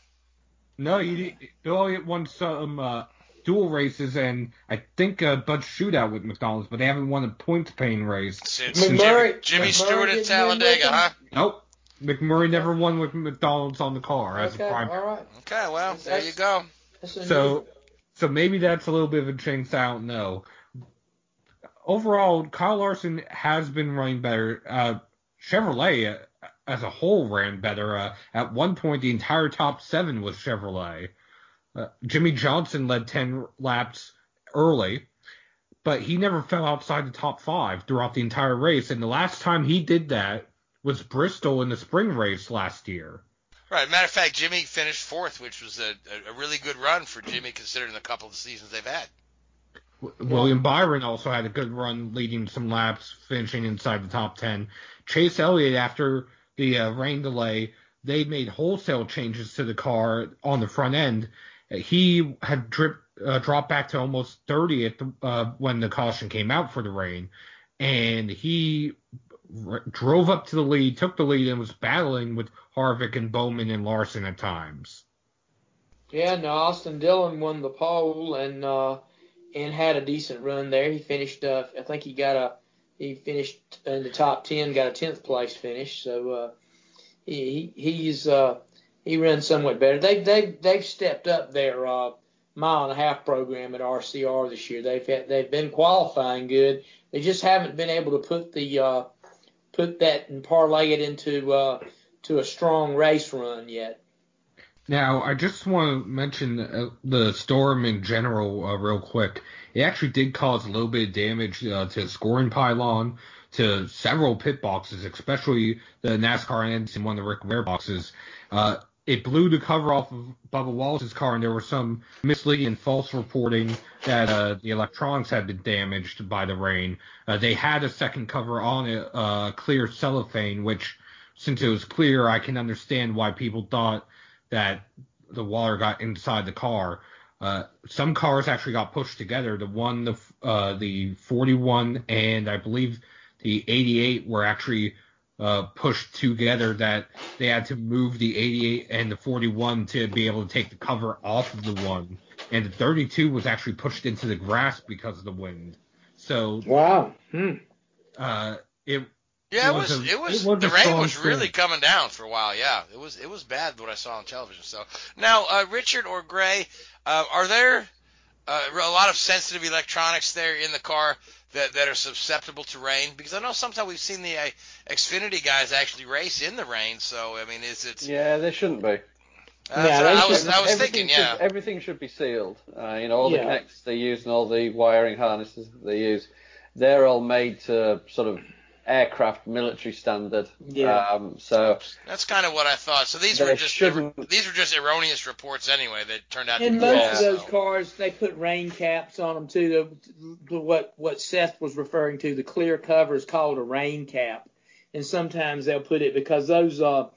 No, he did, Bill Elliott won some uh, dual races and I think a bunch shootout with McDonald's, but they haven't won a points paying race. Since McMurray- Jimmy, Jamie McMurray Stewart at didn't win with Talladega, huh? Nope. McMurray never won with McDonald's on the car as okay. a prime. All right. Okay, well, That's- there you go. So, new- so maybe that's a little bit of a jinx. I don't know. Overall, Kyle Larson has been running better. Uh, Chevrolet uh, as a whole ran better. Uh, at one point, the entire top seven was Chevrolet. Uh, Jimmie Johnson led 10 laps early, but he never fell outside the top five throughout the entire race. And the last time he did that was Bristol in the spring race last year. Right. Matter of fact, Jimmie finished fourth, which was a, a, really good run for Jimmie considering the couple of seasons they've had. William Byron also had a good run, leading some laps, finishing inside the top ten. Chase Elliott, after the uh, rain delay, they made wholesale changes to the car on the front end. He had drip, uh, dropped back to almost 30th uh, when the caution came out for the rain, and he drove up to the lead, took the lead, and was battling with Harvick and Bowman and Larson at times. Yeah, no, Austin Dillon won the pole and uh, and had a decent run there. He finished, uh, I think he got a, he finished in the top ten, got a tenth place finish. So uh, he he's uh, he runs somewhat better. They they they've stepped up their uh, mile and a half program at RCR this year. They've had, they've been qualifying good. They just haven't been able to put the uh, put that and parlay it into uh, to a strong race run yet. Now, I just want to mention uh, the storm in general uh, real quick. It actually did cause a little bit of damage uh, to scoring pylon, to several pit boxes, especially the NASCAR ends in one of the Rick Ware boxes. It blew the cover off of Bubba Wallace's car, and there was some misleading and false reporting that uh, the electronics had been damaged by the rain. Uh, they had a second cover on it, uh, clear cellophane, which, since it was clear, I can understand why people thought that the water got inside the car. Uh, some cars actually got pushed together. The one, the uh, the 41, and I believe the 88 were actually uh, pushed together. That they had to move the 88 and the 41 to be able to take the cover off of the one, and the 32 was actually pushed into the grass because of the wind. So wow, hmm. uh, it yeah, it was. It was. It was, it was the rain was really coming down for a while. Yeah, it was. It was bad what I saw on television. So now, uh, Richard or Gray, uh, are there uh, a lot of sensitive electronics there in the car that that are susceptible to rain? Because I know sometimes we've seen the uh, Xfinity guys actually race in the rain. So I mean, is it? Yeah, they shouldn't be. Uh, yeah, so I was, I was thinking, should, yeah. Everything should be sealed. Uh, you know, all the Yeah. connectors they use and all the wiring harnesses they use, they're all made to sort of aircraft military standard. Yeah. Um, so That's kind of what I thought. So these were just shouldn't- these were just erroneous reports anyway that turned out to And be most false. of those cars, they put rain caps on them too. The, the, what what Seth was referring to, the clear cover is called a rain cap, and sometimes they'll put it because those uh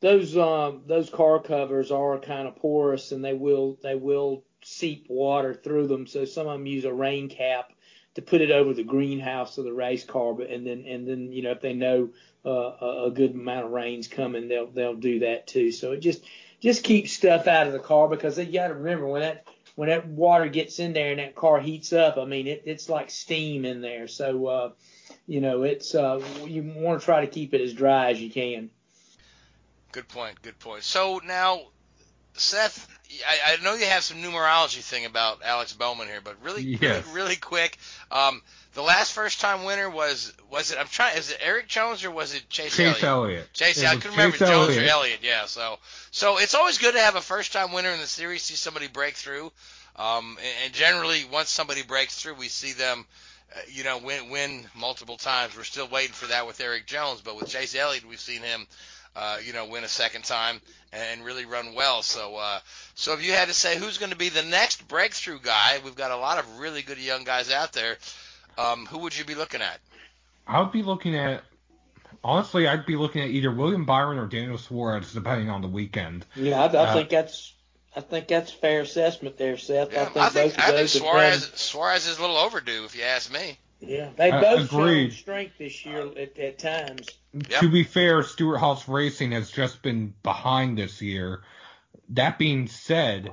those uh, those car covers are kind of porous and they will they will seep water through them. So some of them use a rain cap to put it over the greenhouse of the race car, but and then and then you know if they know uh, a, good amount of rain's coming, they'll they'll do that too. So it just just keep stuff out of the car because you got to remember when that when that water gets in there and that car heats up, I mean it, it's like steam in there. So uh, you know it's uh, you want to try to keep it as dry as you can. Good point. Good point. So now, Seth, I, I know you have some numerology thing about Alex Bowman here, but really, Yes. really, really quick. Um, the last first time winner was was it? I'm trying. Is it Erik Jones or was it Chase, Chase Elliott? Elliott. Chase, It I couldn't remember Chase Jones or Elliott. Yeah, so so it's always good to have a first time winner in the series. See somebody break through, um, and, and generally once somebody breaks through, we see them, uh, you know, win win multiple times. We're still waiting for that with Erik Jones, but with Chase Elliott, we've seen him, uh, you know, win a second time and really run well. So uh, so if you had to say who's going to be the next breakthrough guy, we've got a lot of really good young guys out there. Um, who would you be looking at? I would be looking at honestly, I'd be looking at either William Byron or Daniel Suarez, depending on the weekend. Yeah, I, I Uh, think that's I think that's a fair assessment there, Seth. Yeah, I think I think, both of I think those have Suarez done- Suarez is a little overdue, if you ask me. Yeah, they Uh, both shown agreed. strength this year at, at times. Yep. To be fair, Stewart-Haas Racing has just been behind this year. That being said,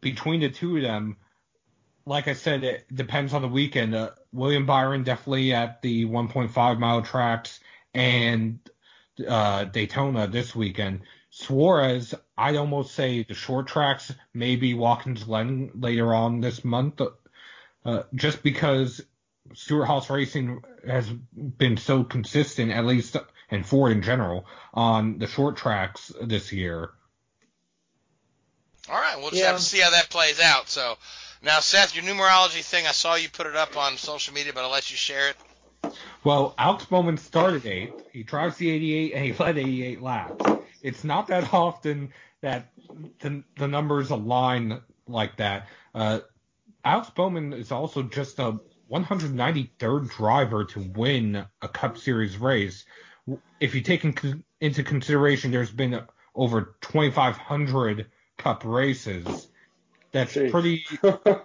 between the two of them, like I said, it depends on the weekend. Uh, William Byron definitely at the 1.5 mile tracks and uh, Daytona this weekend. Suarez, I'd almost say the short tracks, maybe Watkins Glen later on this month, uh, just because Stewart-Haas Racing has been so consistent, at least and Ford in general, on the short tracks this year. All right, we'll just Yeah. have to see how that plays out. So now, Seth, your numerology thing, I saw you put it up on social media, but I'll let you share it. Well, Alex Bowman started eighth. He drives the 88 and he led 88 laps. It's not that often that the, the numbers align like that. Uh, Alex Bowman is also just a 193rd driver to win a Cup Series race. If you take in, into consideration, there's been over 2,500 Cup races. That's Jeez. pretty. yeah.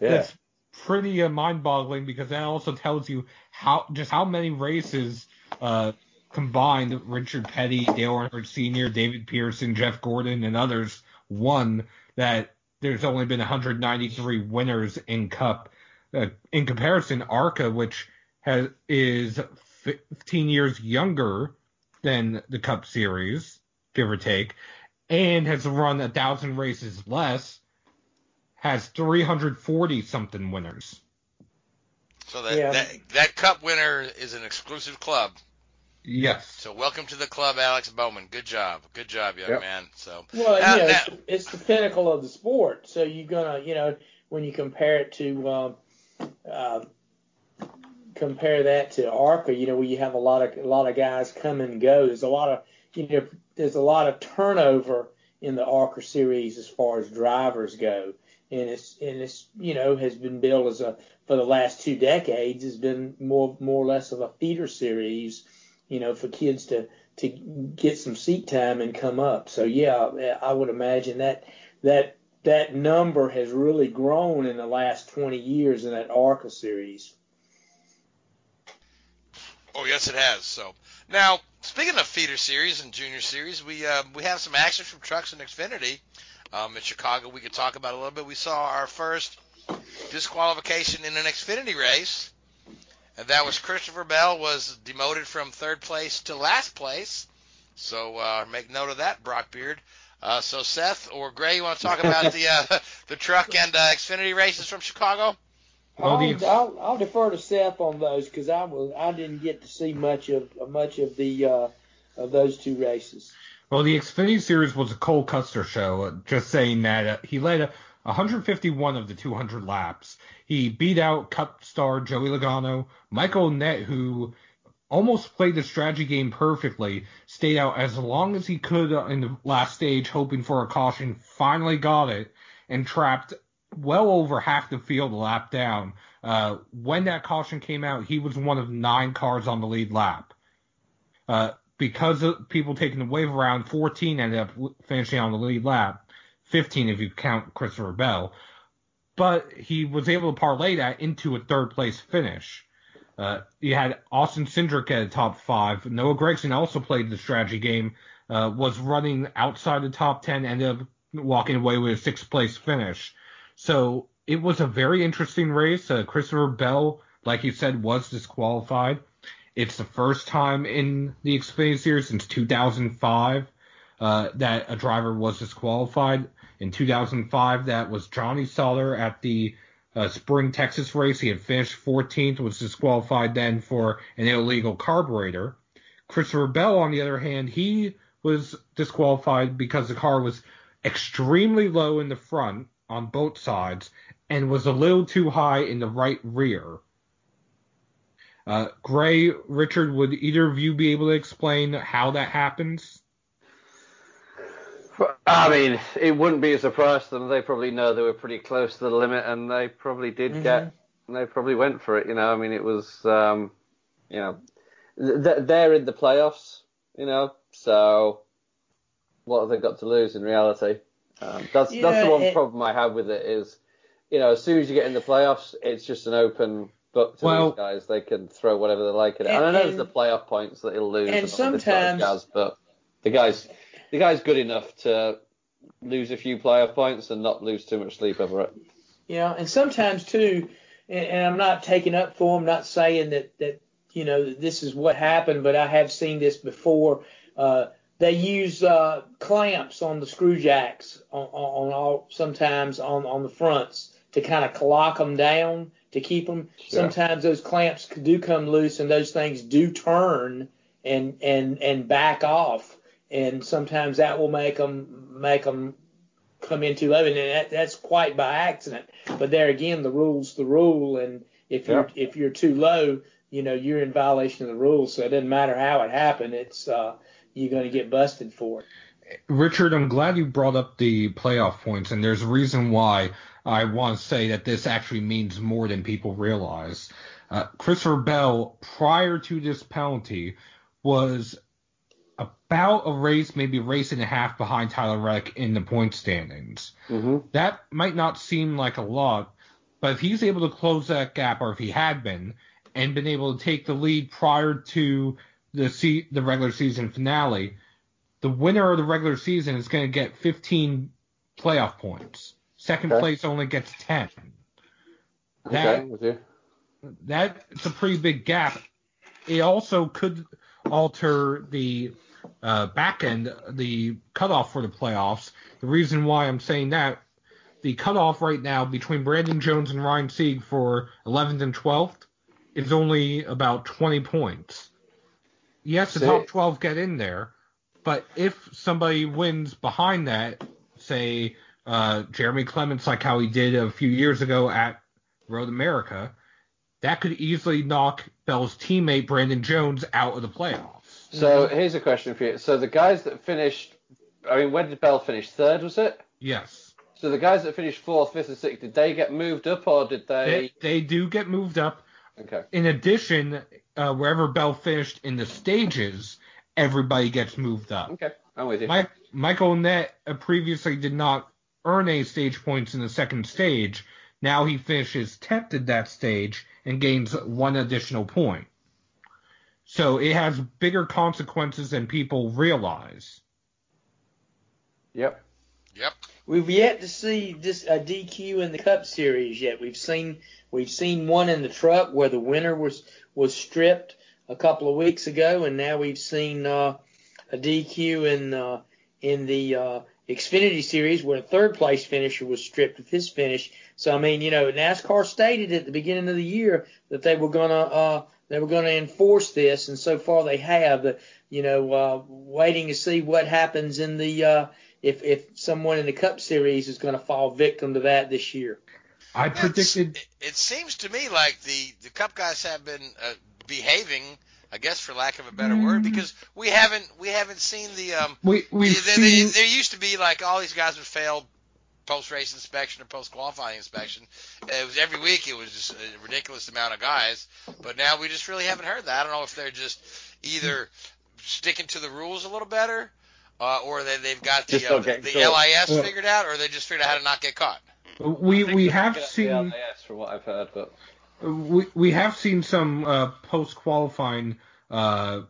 That's pretty uh, mind-boggling because that also tells you how just how many races uh, combined Richard Petty, Dale Earnhardt Sr., David Pearson, Jeff Gordon, and others won. That there's only been 193 winners in Cup. Uh, in comparison, ARCA, which has is 15 years younger than the Cup Series, give or take, and has run a thousand races less, has 340 something winners. So that, Yeah. that that cup winner is an exclusive club. Yes. So welcome to the club, Alex Bowman. Good job, good job, young Yep. man. So Well, Now- you know, now- it's, it's the pinnacle of the sport. So you're gonna, you know, when you compare it to, um, uh, compare that to ARCA, you know, where you have a lot of a lot of guys come and go. There's a lot of, you know, there's a lot of turnover in the ARCA series as far as drivers go, and it's and it's you know has been billed as a for the last two decades has been more more or less of a feeder series, you know, for kids to to get some seat time and come up. So yeah, I would imagine that that that number has really grown in the last 20 years in that ARCA series. Oh yes, it has. So now, speaking of feeder series and junior series, we uh, we have some action from Trucks and Xfinity um, in Chicago. We could talk about a little bit. We saw our first disqualification in an Xfinity race, and that was Christopher Bell was demoted from third place to last place. So uh, make note of that, Brock Beard. Uh, so Seth or Gray, you want to talk about the uh, the truck and uh, Xfinity races from Chicago? I'll, I'll, I'll defer to Seth on those because I was I didn't get to see much of much of the uh, of those two races. Well, the Xfinity Series was a Cole Custer show. uh, Just saying that uh, he led a 151 of the 200 laps. He beat out Cup star Joey Logano, Michael Annett, who almost played the strategy game perfectly, stayed out as long as he could in the last stage, hoping for a caution. Finally got it and trapped well over half the field lap down. Uh, when that caution came out, he was one of nine cars on the lead lap. Uh, because of people taking the wave around, 14 ended up finishing on the lead lap, 15 if you count Christopher Bell. But he was able to parlay that into a third place finish. Uh, you had Austin Cindric at top five. Noah Gragson also played the strategy game, uh, was running outside the top 10, ended up walking away with a sixth place finish. So it was a very interesting race. Uh, Christopher Bell, like you said, was disqualified. It's the first time in the Xfinity Series since 2005 uh, that a driver was disqualified. In 2005, that was Johnny Sauter at the uh, Spring Texas race. He had finished 14th, was disqualified then for an illegal carburetor. Christopher Bell, on the other hand, he was disqualified because the car was extremely low in the front on both sides and was a little too high in the right rear. Uh, Gray, Richard, would either of you be able to explain how that happens? I mean, it wouldn't be a surprise to them. They probably know they were pretty close to the limit, and they probably did get. They probably went for it. You know, I mean, it was, um, you know, th- they're in the playoffs. You know, so what have they got to lose in reality? Um, that's that's the one it- problem I have with it is, you know, as soon as you get in the playoffs, it's just an open book to Well- these guys. They can throw whatever they like at it. And- And, I know it's the playoff points that he'll lose. and all this sort of sometimes- jazz, but the guys, the guy's good enough to lose a few playoff points and not lose too much sleep over it. Know, and sometimes too, and, I'm not taking up for him, not saying that that you know this is what happened, but I have seen this before. Uh, they use uh, clamps on the screw jacks on, on, on all sometimes on on the fronts to kind of lock them down to keep them. Sure. Sometimes those clamps do come loose, and those things do turn and and and back off, and sometimes that will make them make them come in too low, and that, that's quite by accident. But there again, the rule's the rule, and if you're if you're too low, you know you're in violation of the rules. So it doesn't matter how it happened. It's uh, you're going to get busted for it. Richard, I'm glad you brought up the playoff points, and there's a reason why I want to say that this actually means more than people realize. Uh, Christopher Bell, prior to this penalty, was about a race, maybe a race and a half behind Tyler Reddick in the point standings. Mm-hmm. That might not seem like a lot, but if he's able to close that gap, or if he had been, and been able to take the lead prior to the se- the regular season finale, the winner of the regular season is going to get 15 playoff points. Second Okay. place only gets 10. That you. that's a pretty big gap. It also could alter the uh, back end, the cutoff for the playoffs. The reason why I'm saying that, the cutoff right now between Brandon Jones and Ryan Sieg for 11th and 12th is only about 20 points. Yes, the top 12 get in there, but if somebody wins behind that, say uh, Jeremy Clements, like how he did a few years ago at Road America, that could easily knock Bell's teammate Brandon Jones out of the playoffs. So here's a question for you. So the guys that finished, I mean, when did Bell finish? Third, was it? Yes, So the guys that finished fourth, fifth, and sixth, did they get moved up or did they, they? they do get moved up. Okay. In addition, uh, wherever Bell finished in the stages, everybody gets moved up. Okay, I'm with you. Mike, Michael Annett uh, previously did not earn any stage points in the second stage. Now he finishes 10th at that stage and gains one additional point. So it has bigger consequences than people realize. Yep. Yep. We've yet to see this a DQ in the Cup Series yet. We've seen we've seen one in the truck where the winner was was stripped a couple of weeks ago, and now we've seen uh, a DQ in uh, in the uh, Xfinity Series where a third place finisher was stripped of his finish. So I mean, you know, NASCAR stated at the beginning of the year that they were gonna uh, they were gonna enforce this, and so far they have. But you know, uh, waiting to see what happens in the uh, if if someone in the Cup Series is going to fall victim to that this year. I It's- predicted It, it seems to me like the the Cup guys have been uh, behaving, I guess, for lack of a better word, because we haven't we haven't seen the um. we we've there, there- seen there used to be like all these guys would fail post race inspection or post qualifying inspection. It was every week. It was just a ridiculous amount of guys. But now we just really haven't heard that. I don't know if they're just either sticking to the rules a little better, uh, or they, they've got the Just uh, not the, getting the caught. LIS Yeah. figured out, or they just figured out how to not get caught. we we have seen the LAS from what I've heard, but we we have seen some uh, post qualifying uh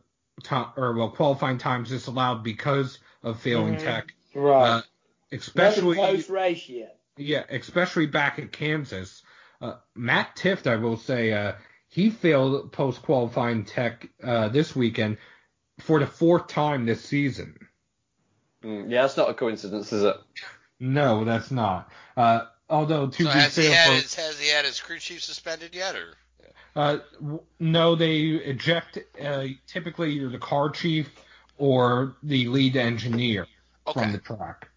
time or well qualifying times disallowed because of failing Mhm. tech, Right. uh, especially close race yet. yeah, especially back at Kansas. Uh, Matt Tifft, I will say, uh, he failed post qualifying tech uh, this weekend for the fourth time this season. mm, yeah, that's not a coincidence, is it? No, that's not. Although to So be has he had for- his has he had his crew chief suspended yet, or Uh, no, they eject uh, typically either the car chief or the lead engineer okay? from the track.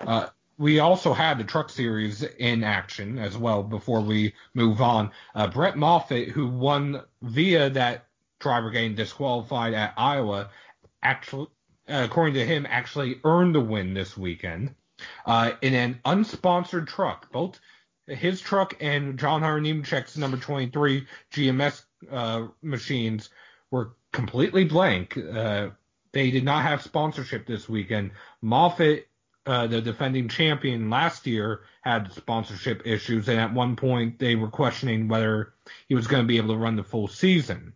Uh, we also had the truck series in action as well before we move on. Uh, Brett Moffitt, who won via that driver getting disqualified at Iowa, actually, uh, according to him, actually earned the win this weekend uh, in an unsponsored truck. Both his truck and John Hunter Nemechek's number 23 GMS uh, machines were completely blank. Uh, they did not have sponsorship this weekend. Moffitt, uh, the defending champion last year, had sponsorship issues, and at one point they were questioning whether he was going to be able to run the full season.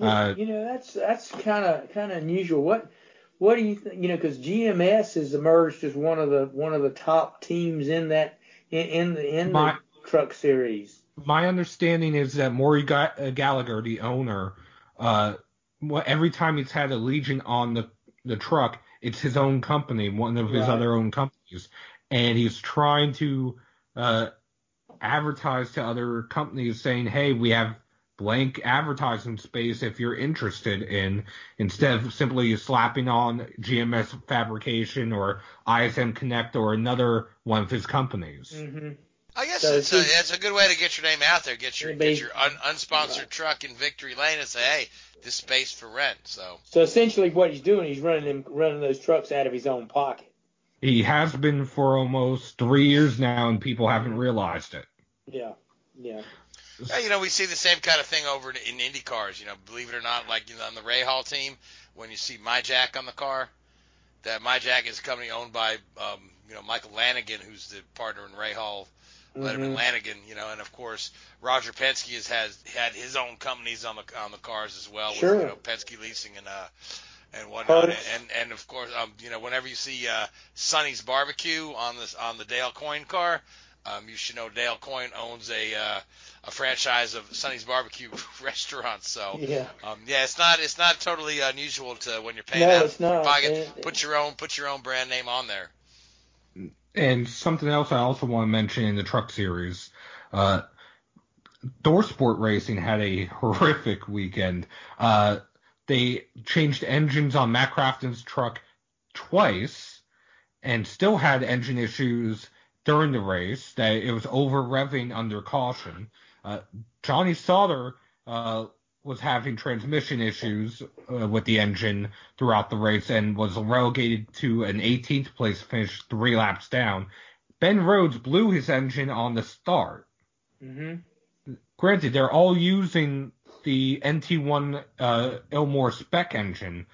Uh, you know, that's that's kind of kind of unusual. What what do you think? You know, because GMS has emerged as one of the one of the top teams in that in, in the in My- the truck series. my understanding is that Maury uh, Gallagher, the owner, uh, every time he's had a Legion on the the truck, it's his own company, one of his Right. other own companies, and he's trying to uh, advertise to other companies saying, "Hey, we have blank advertising space if you're interested in," instead of simply slapping on GMS Fabrication or ISM Connect or another one of his companies. hmm I guess So it's a, it's a good way to get your name out there. Get your get your un, unsponsored truck in victory lane and say, hey, this space for rent. So So essentially, what he's doing, he's running them running those trucks out of his own pocket. He has been for almost three years now, and people haven't realized it. Yeah, yeah. Yeah, you know, we see the same kind of thing over in, in Indy cars. You know, believe it or not, like you know, on the Rahal team, when you see Mi-Jack on the car. That Mi-Jack is a company owned by um, you know Michael Lanigan, who's the partner in Rahal, Letterman Mhm. Lanigan, you know, and of course Roger Penske has, has had his own companies on the on the cars as well, Sure. with you know Penske Leasing and uh and whatnot, and and of course um you know whenever you see uh Sonny's Barbecue on this on the Dale Coyne car, um you should know Dale Coyne owns a uh, a franchise of Sonny's Barbecue restaurants, so Yeah. um yeah it's not it's not totally unusual to when you're paying No, out it's not, pocket and- put your own put your own brand name on there. And something else I also want to mention in the truck series, uh, ThorSport Racing had a horrific weekend. Uh, they changed engines on Matt Crafton's truck twice, and still had engine issues during the race. That it was over revving under caution. Uh, Johnny Sauter uh, was having transmission issues uh, with the engine throughout the race and was relegated to an 18th place finish three laps down. Ben Rhodes blew his engine on the start. hmm Granted, they're all using the NT1 uh, Ilmor spec engine,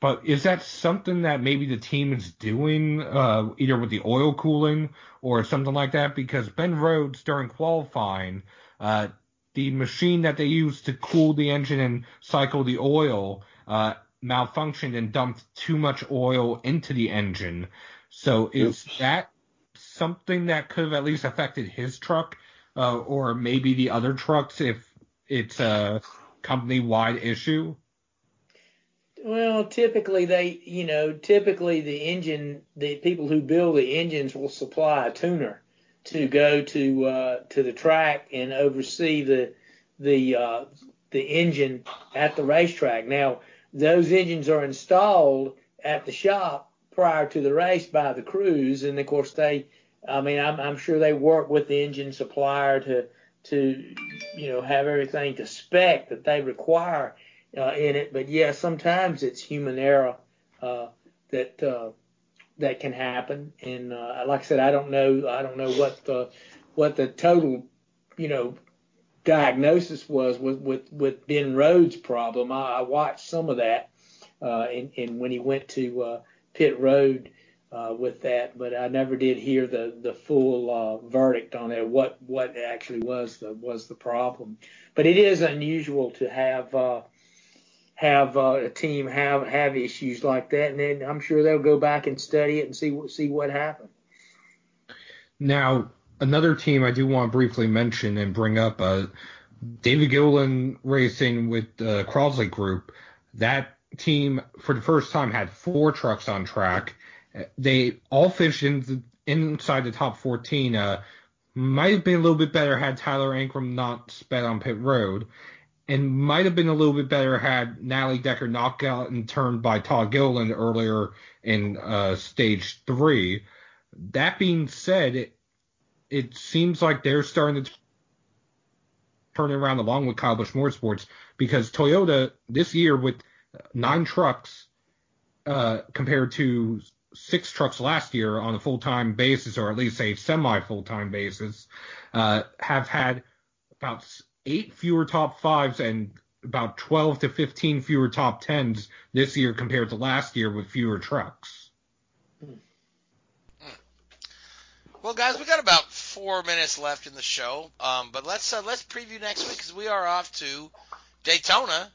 but is that something that maybe the team is doing, uh, either with the oil cooling or something like that? Because Ben Rhodes during qualifying, uh, the machine that they used to cool the engine and cycle the oil uh, malfunctioned and dumped too much oil into the engine. So is that something that could have at least affected his truck, uh, or maybe the other trucks if it's a company-wide issue? Well, typically they, you know, typically the engine, the people who build the engines will supply a tuner to go to uh, to the track and oversee the the uh, the engine at the racetrack. Now, those engines are installed at the shop prior to the race by the crews, and of course they, I mean, I'm, I'm sure they work with the engine supplier to to you know have everything to spec that they require uh, in it. But yeah, sometimes it's human error uh, that uh, that can happen. And uh, like I said, I don't know I don't know what the what the total you know diagnosis was with with, with Ben Rhodes' problem. I, I watched some of that, uh, and, when he went to uh, pit road. Uh, with that, but I never did hear the the full uh, verdict on it. What what actually was the was the problem? But it is unusual to have uh, have uh, a team have have issues like that, and then I'm sure they'll go back and study it and see what see what happened. Now, another team I do want to briefly mention and bring up, uh, David Gilliland Racing with the Crosley Group. That team, for the first time, had four trucks on track. Uh, They all finished in the, inside the top 14. Uh, might have been a little bit better had Tyler Ankrum not sped on pit road, and might have been a little bit better had Natalie Decker knocked out gotten turned by Todd Gilliland earlier in uh, stage three. That being said, it, it seems like they're starting to turn around along with Kyle Busch Motorsports because Toyota this year with nine trucks uh, compared to six trucks last year on a full-time basis, or at least a semi-full-time basis, uh, have had about eight fewer top fives and about 12 to 15 fewer top tens this year compared to last year with fewer trucks. Well, guys, we got about four minutes left in the show, um, but let's uh, let's preview next week because we are off to Daytona,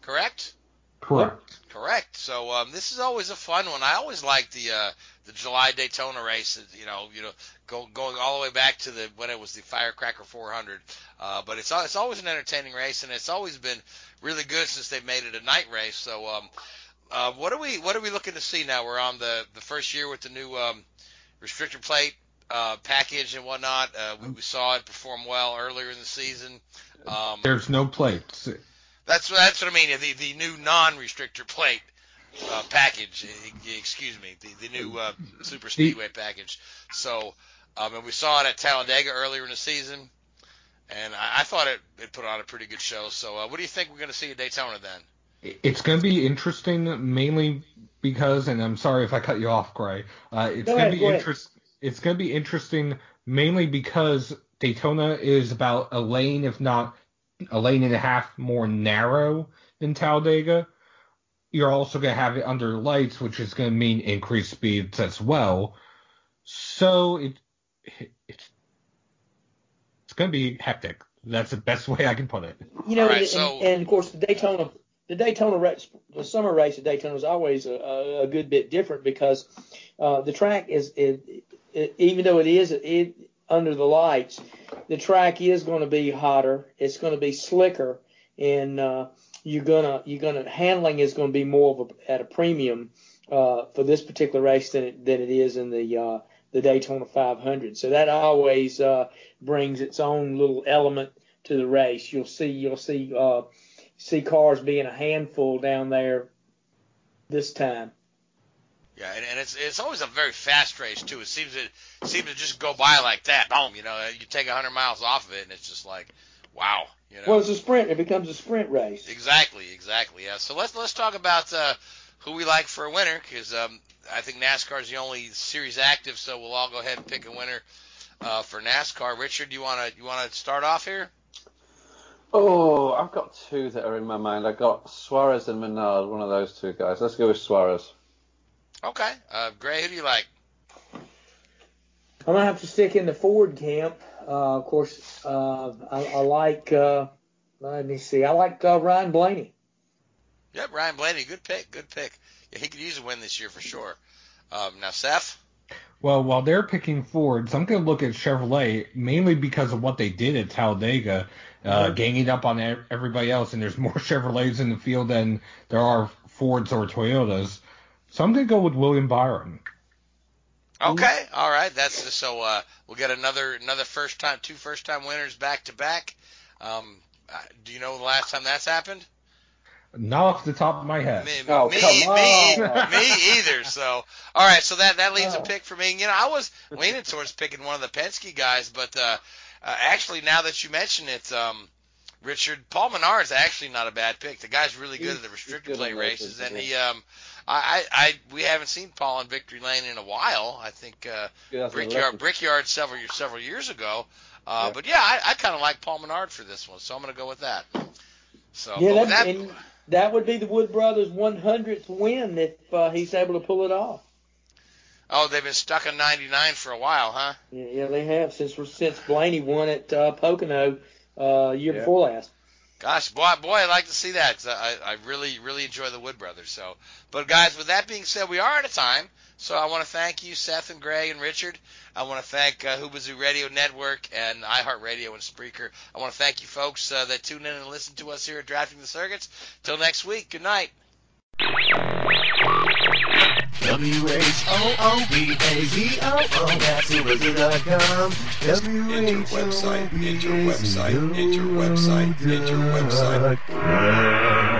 correct? Correct. Correct. So um, this is always a fun one. I always like the uh, the July Daytona race. You know, you know, go, going all the way back to the when it was the Firecracker 400. Uh, but it's it's always an entertaining race, and it's always been really good since they've made it a night race. So um, uh, what are we what are we looking to see now? We're on the the first year with the new um, restrictor plate uh, package and whatnot. Uh, we, we saw it perform well earlier in the season. Um, There's no plates. That's that's what I mean. The the new non-restrictor plate uh, package. eh, Excuse me. The the new uh, super speedway package. So, um, and we saw it at Talladega earlier in the season, and I, I thought it, it put on a pretty good show. So, uh, what do you think we're going to see at Daytona then? It's going to be interesting, mainly because, and I'm sorry if I cut you off, Gray. Uh, it's Go going to be go interest. It's going to be interesting, mainly because Daytona is about a lane, if not a lane and a half, more narrow than Talladega. you're also going to have it under lights, which is going to mean increased speeds as well. So it, it it's it's going to be hectic. That's the best way I can put it. You know, All right, and, so- and, and of course the Daytona, the Daytona race, the summer race at Daytona is always a, a, a good bit different because uh, the track is, it, it, even though it is it, under the lights, the track is going to be hotter. It's going to be slicker, and uh, you're gonna you're gonna handling is going to be more of a, at a premium uh, for this particular race than it, than it is in the uh, the Daytona 500. So that always uh, brings its own little element to the race. You'll see you'll see uh, see cars being a handful down there this time. Yeah, and, and it's it's always a very fast race too. It seems to seems to just go by like that. Boom, you know, you take 100 miles off of it, and it's just like, wow, you know. Well, it's a sprint. It becomes a sprint race. Exactly, exactly. Yeah. So let's let's talk about uh, who we like for a winner because um, I think NASCAR is the only series active. So we'll all go ahead and pick a winner uh, for NASCAR. Richard, you wanna you wanna start off here? Oh, I've got two that are in my mind. I got Suarez and Menard, one of those two guys. Let's go with Suarez. Okay. Uh, Gray, who do you like? I'm gonna have to stick in the Ford camp. Uh, of course, uh, I, I like. Uh, let me see. I like uh, Ryan Blaney. Yep, Ryan Blaney, good pick, good pick. Yeah, he could use a win this year for sure. Um, now, Seth. Well, while they're picking Fords, I'm going to look at Chevrolet mainly because of what they did at Talladega, uh, ganging up on e- everybody else, and there's more Chevrolets in the field than there are Fords or Toyotas. So I'm going to go with William Byron. Okay, all right. That's so. Uh, we'll get another another first time, two first time winners back to back. Um, uh, do you know the last time that's happened? Not off the top of my head. Me, Oh, me, come me, on. me either. So, all right. So that that leaves a pick for me. You know, I was leaning towards picking one of the Penske guys, but uh, uh, actually, now that you mention it, um, Richard Paul Menard is actually not a bad pick. The guy's really good He's- at the he's restrictor plate races, races, and he um, I, I, I we haven't seen Paul in victory lane in a while. I think uh, 2011. Brickyard Brickyard several years several years ago. Uh, Yeah. But yeah, I, I kind of like Paul Menard for this one, so I'm going to go with that. So Yeah, that, that, and that would be the Wood brothers' 100th win if uh, he's able to pull it off. oh, they've been stuck in '99 for a while, huh? Yeah, yeah they have since since Blaney won at uh, Pocono uh, year Yeah. before last. Gosh, boy, boy, I'd like to see that. 'cause I, I really, really enjoy the Wood Brothers. So, but guys, with that being said, we are out of time. So I want to thank you, Seth and Gray and Richard. I want to thank uh, Whoobazoo Radio Network and iHeartRadio and Spreaker. I want to thank you folks uh, that tune in and listen to us here at Drafting the Circuits. Till next week, good night. W-H-O-O-B-A-Z-O-O, that's Whoobazoo.com. Enter website, enter website, enter website, enter website.